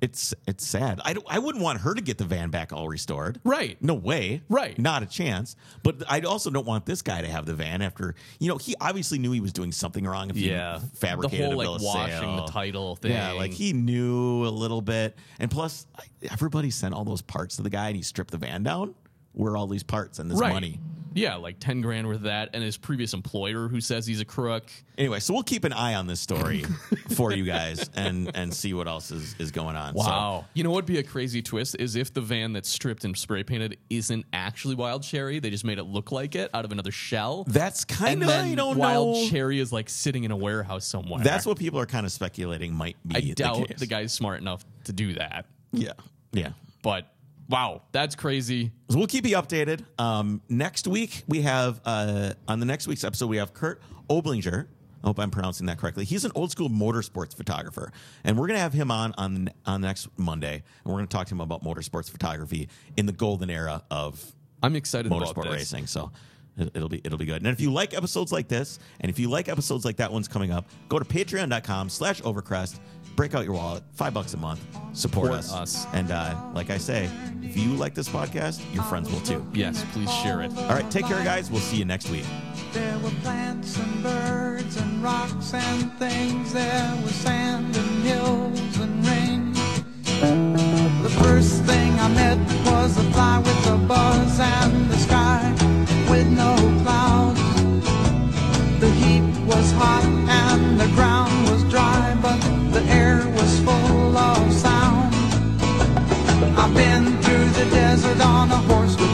A: it's it's sad. I don't, I wouldn't want her to get the van back all restored.
B: Right.
A: No way.
B: Right.
A: Not a chance. But I also don't want this guy to have the van after you know he obviously knew he was doing something wrong if
B: Yeah,
A: he fabricated
B: the whole
A: a bill
B: like
A: of
B: washing
A: sale.
B: the title thing.
A: Yeah, like he knew a little bit, and plus everybody sent all those parts to the guy, and he stripped the van down. Where are all these parts and this
B: right.
A: money?
B: Yeah, like ten grand worth of that, and his previous employer who says he's a crook.
A: Anyway, so we'll keep an eye on this story (laughs) for you guys and and see what else is, is going on. So,
B: You know what'd be a crazy twist is if the van that's stripped and spray painted isn't actually Wild Cherry. They just made it look like it out of another shell.
A: that's kind of I don't
B: Wild
A: know.
B: Cherry is like sitting in a warehouse somewhere.
A: That's what people are kind of speculating might be.
B: I
A: the
B: doubt
A: case.
B: the guy's smart enough to do that.
A: Yeah, yeah.
B: But wow, that's crazy.
A: So we'll keep you updated. Um, next week we have uh, on the next week's episode we have Kurt Oblinger. I hope I'm pronouncing that correctly. He's an old school motorsports photographer, and we're going to have him on on on next Monday, and we're going to talk to him about motorsports photography in the golden era of
B: I'm excited about
A: motorsport racing. So it- it'll be it'll be good. And if you like episodes like this, and if you like episodes like that one's coming up, go to patreon.com slash overcrest, break out your wallet, five bucks a month, support us.
B: us.
A: And uh, like I say, if you like this podcast, your friends will too.
B: Yes, please share it.
A: All right, take care, guys. We'll see you next week.
D: There were plants and birds and rocks and things. There sand and hills and rain. The first thing I met was a fly with a buzz and the sky with no clouds. The heat was hot and the ground. the desert on a horse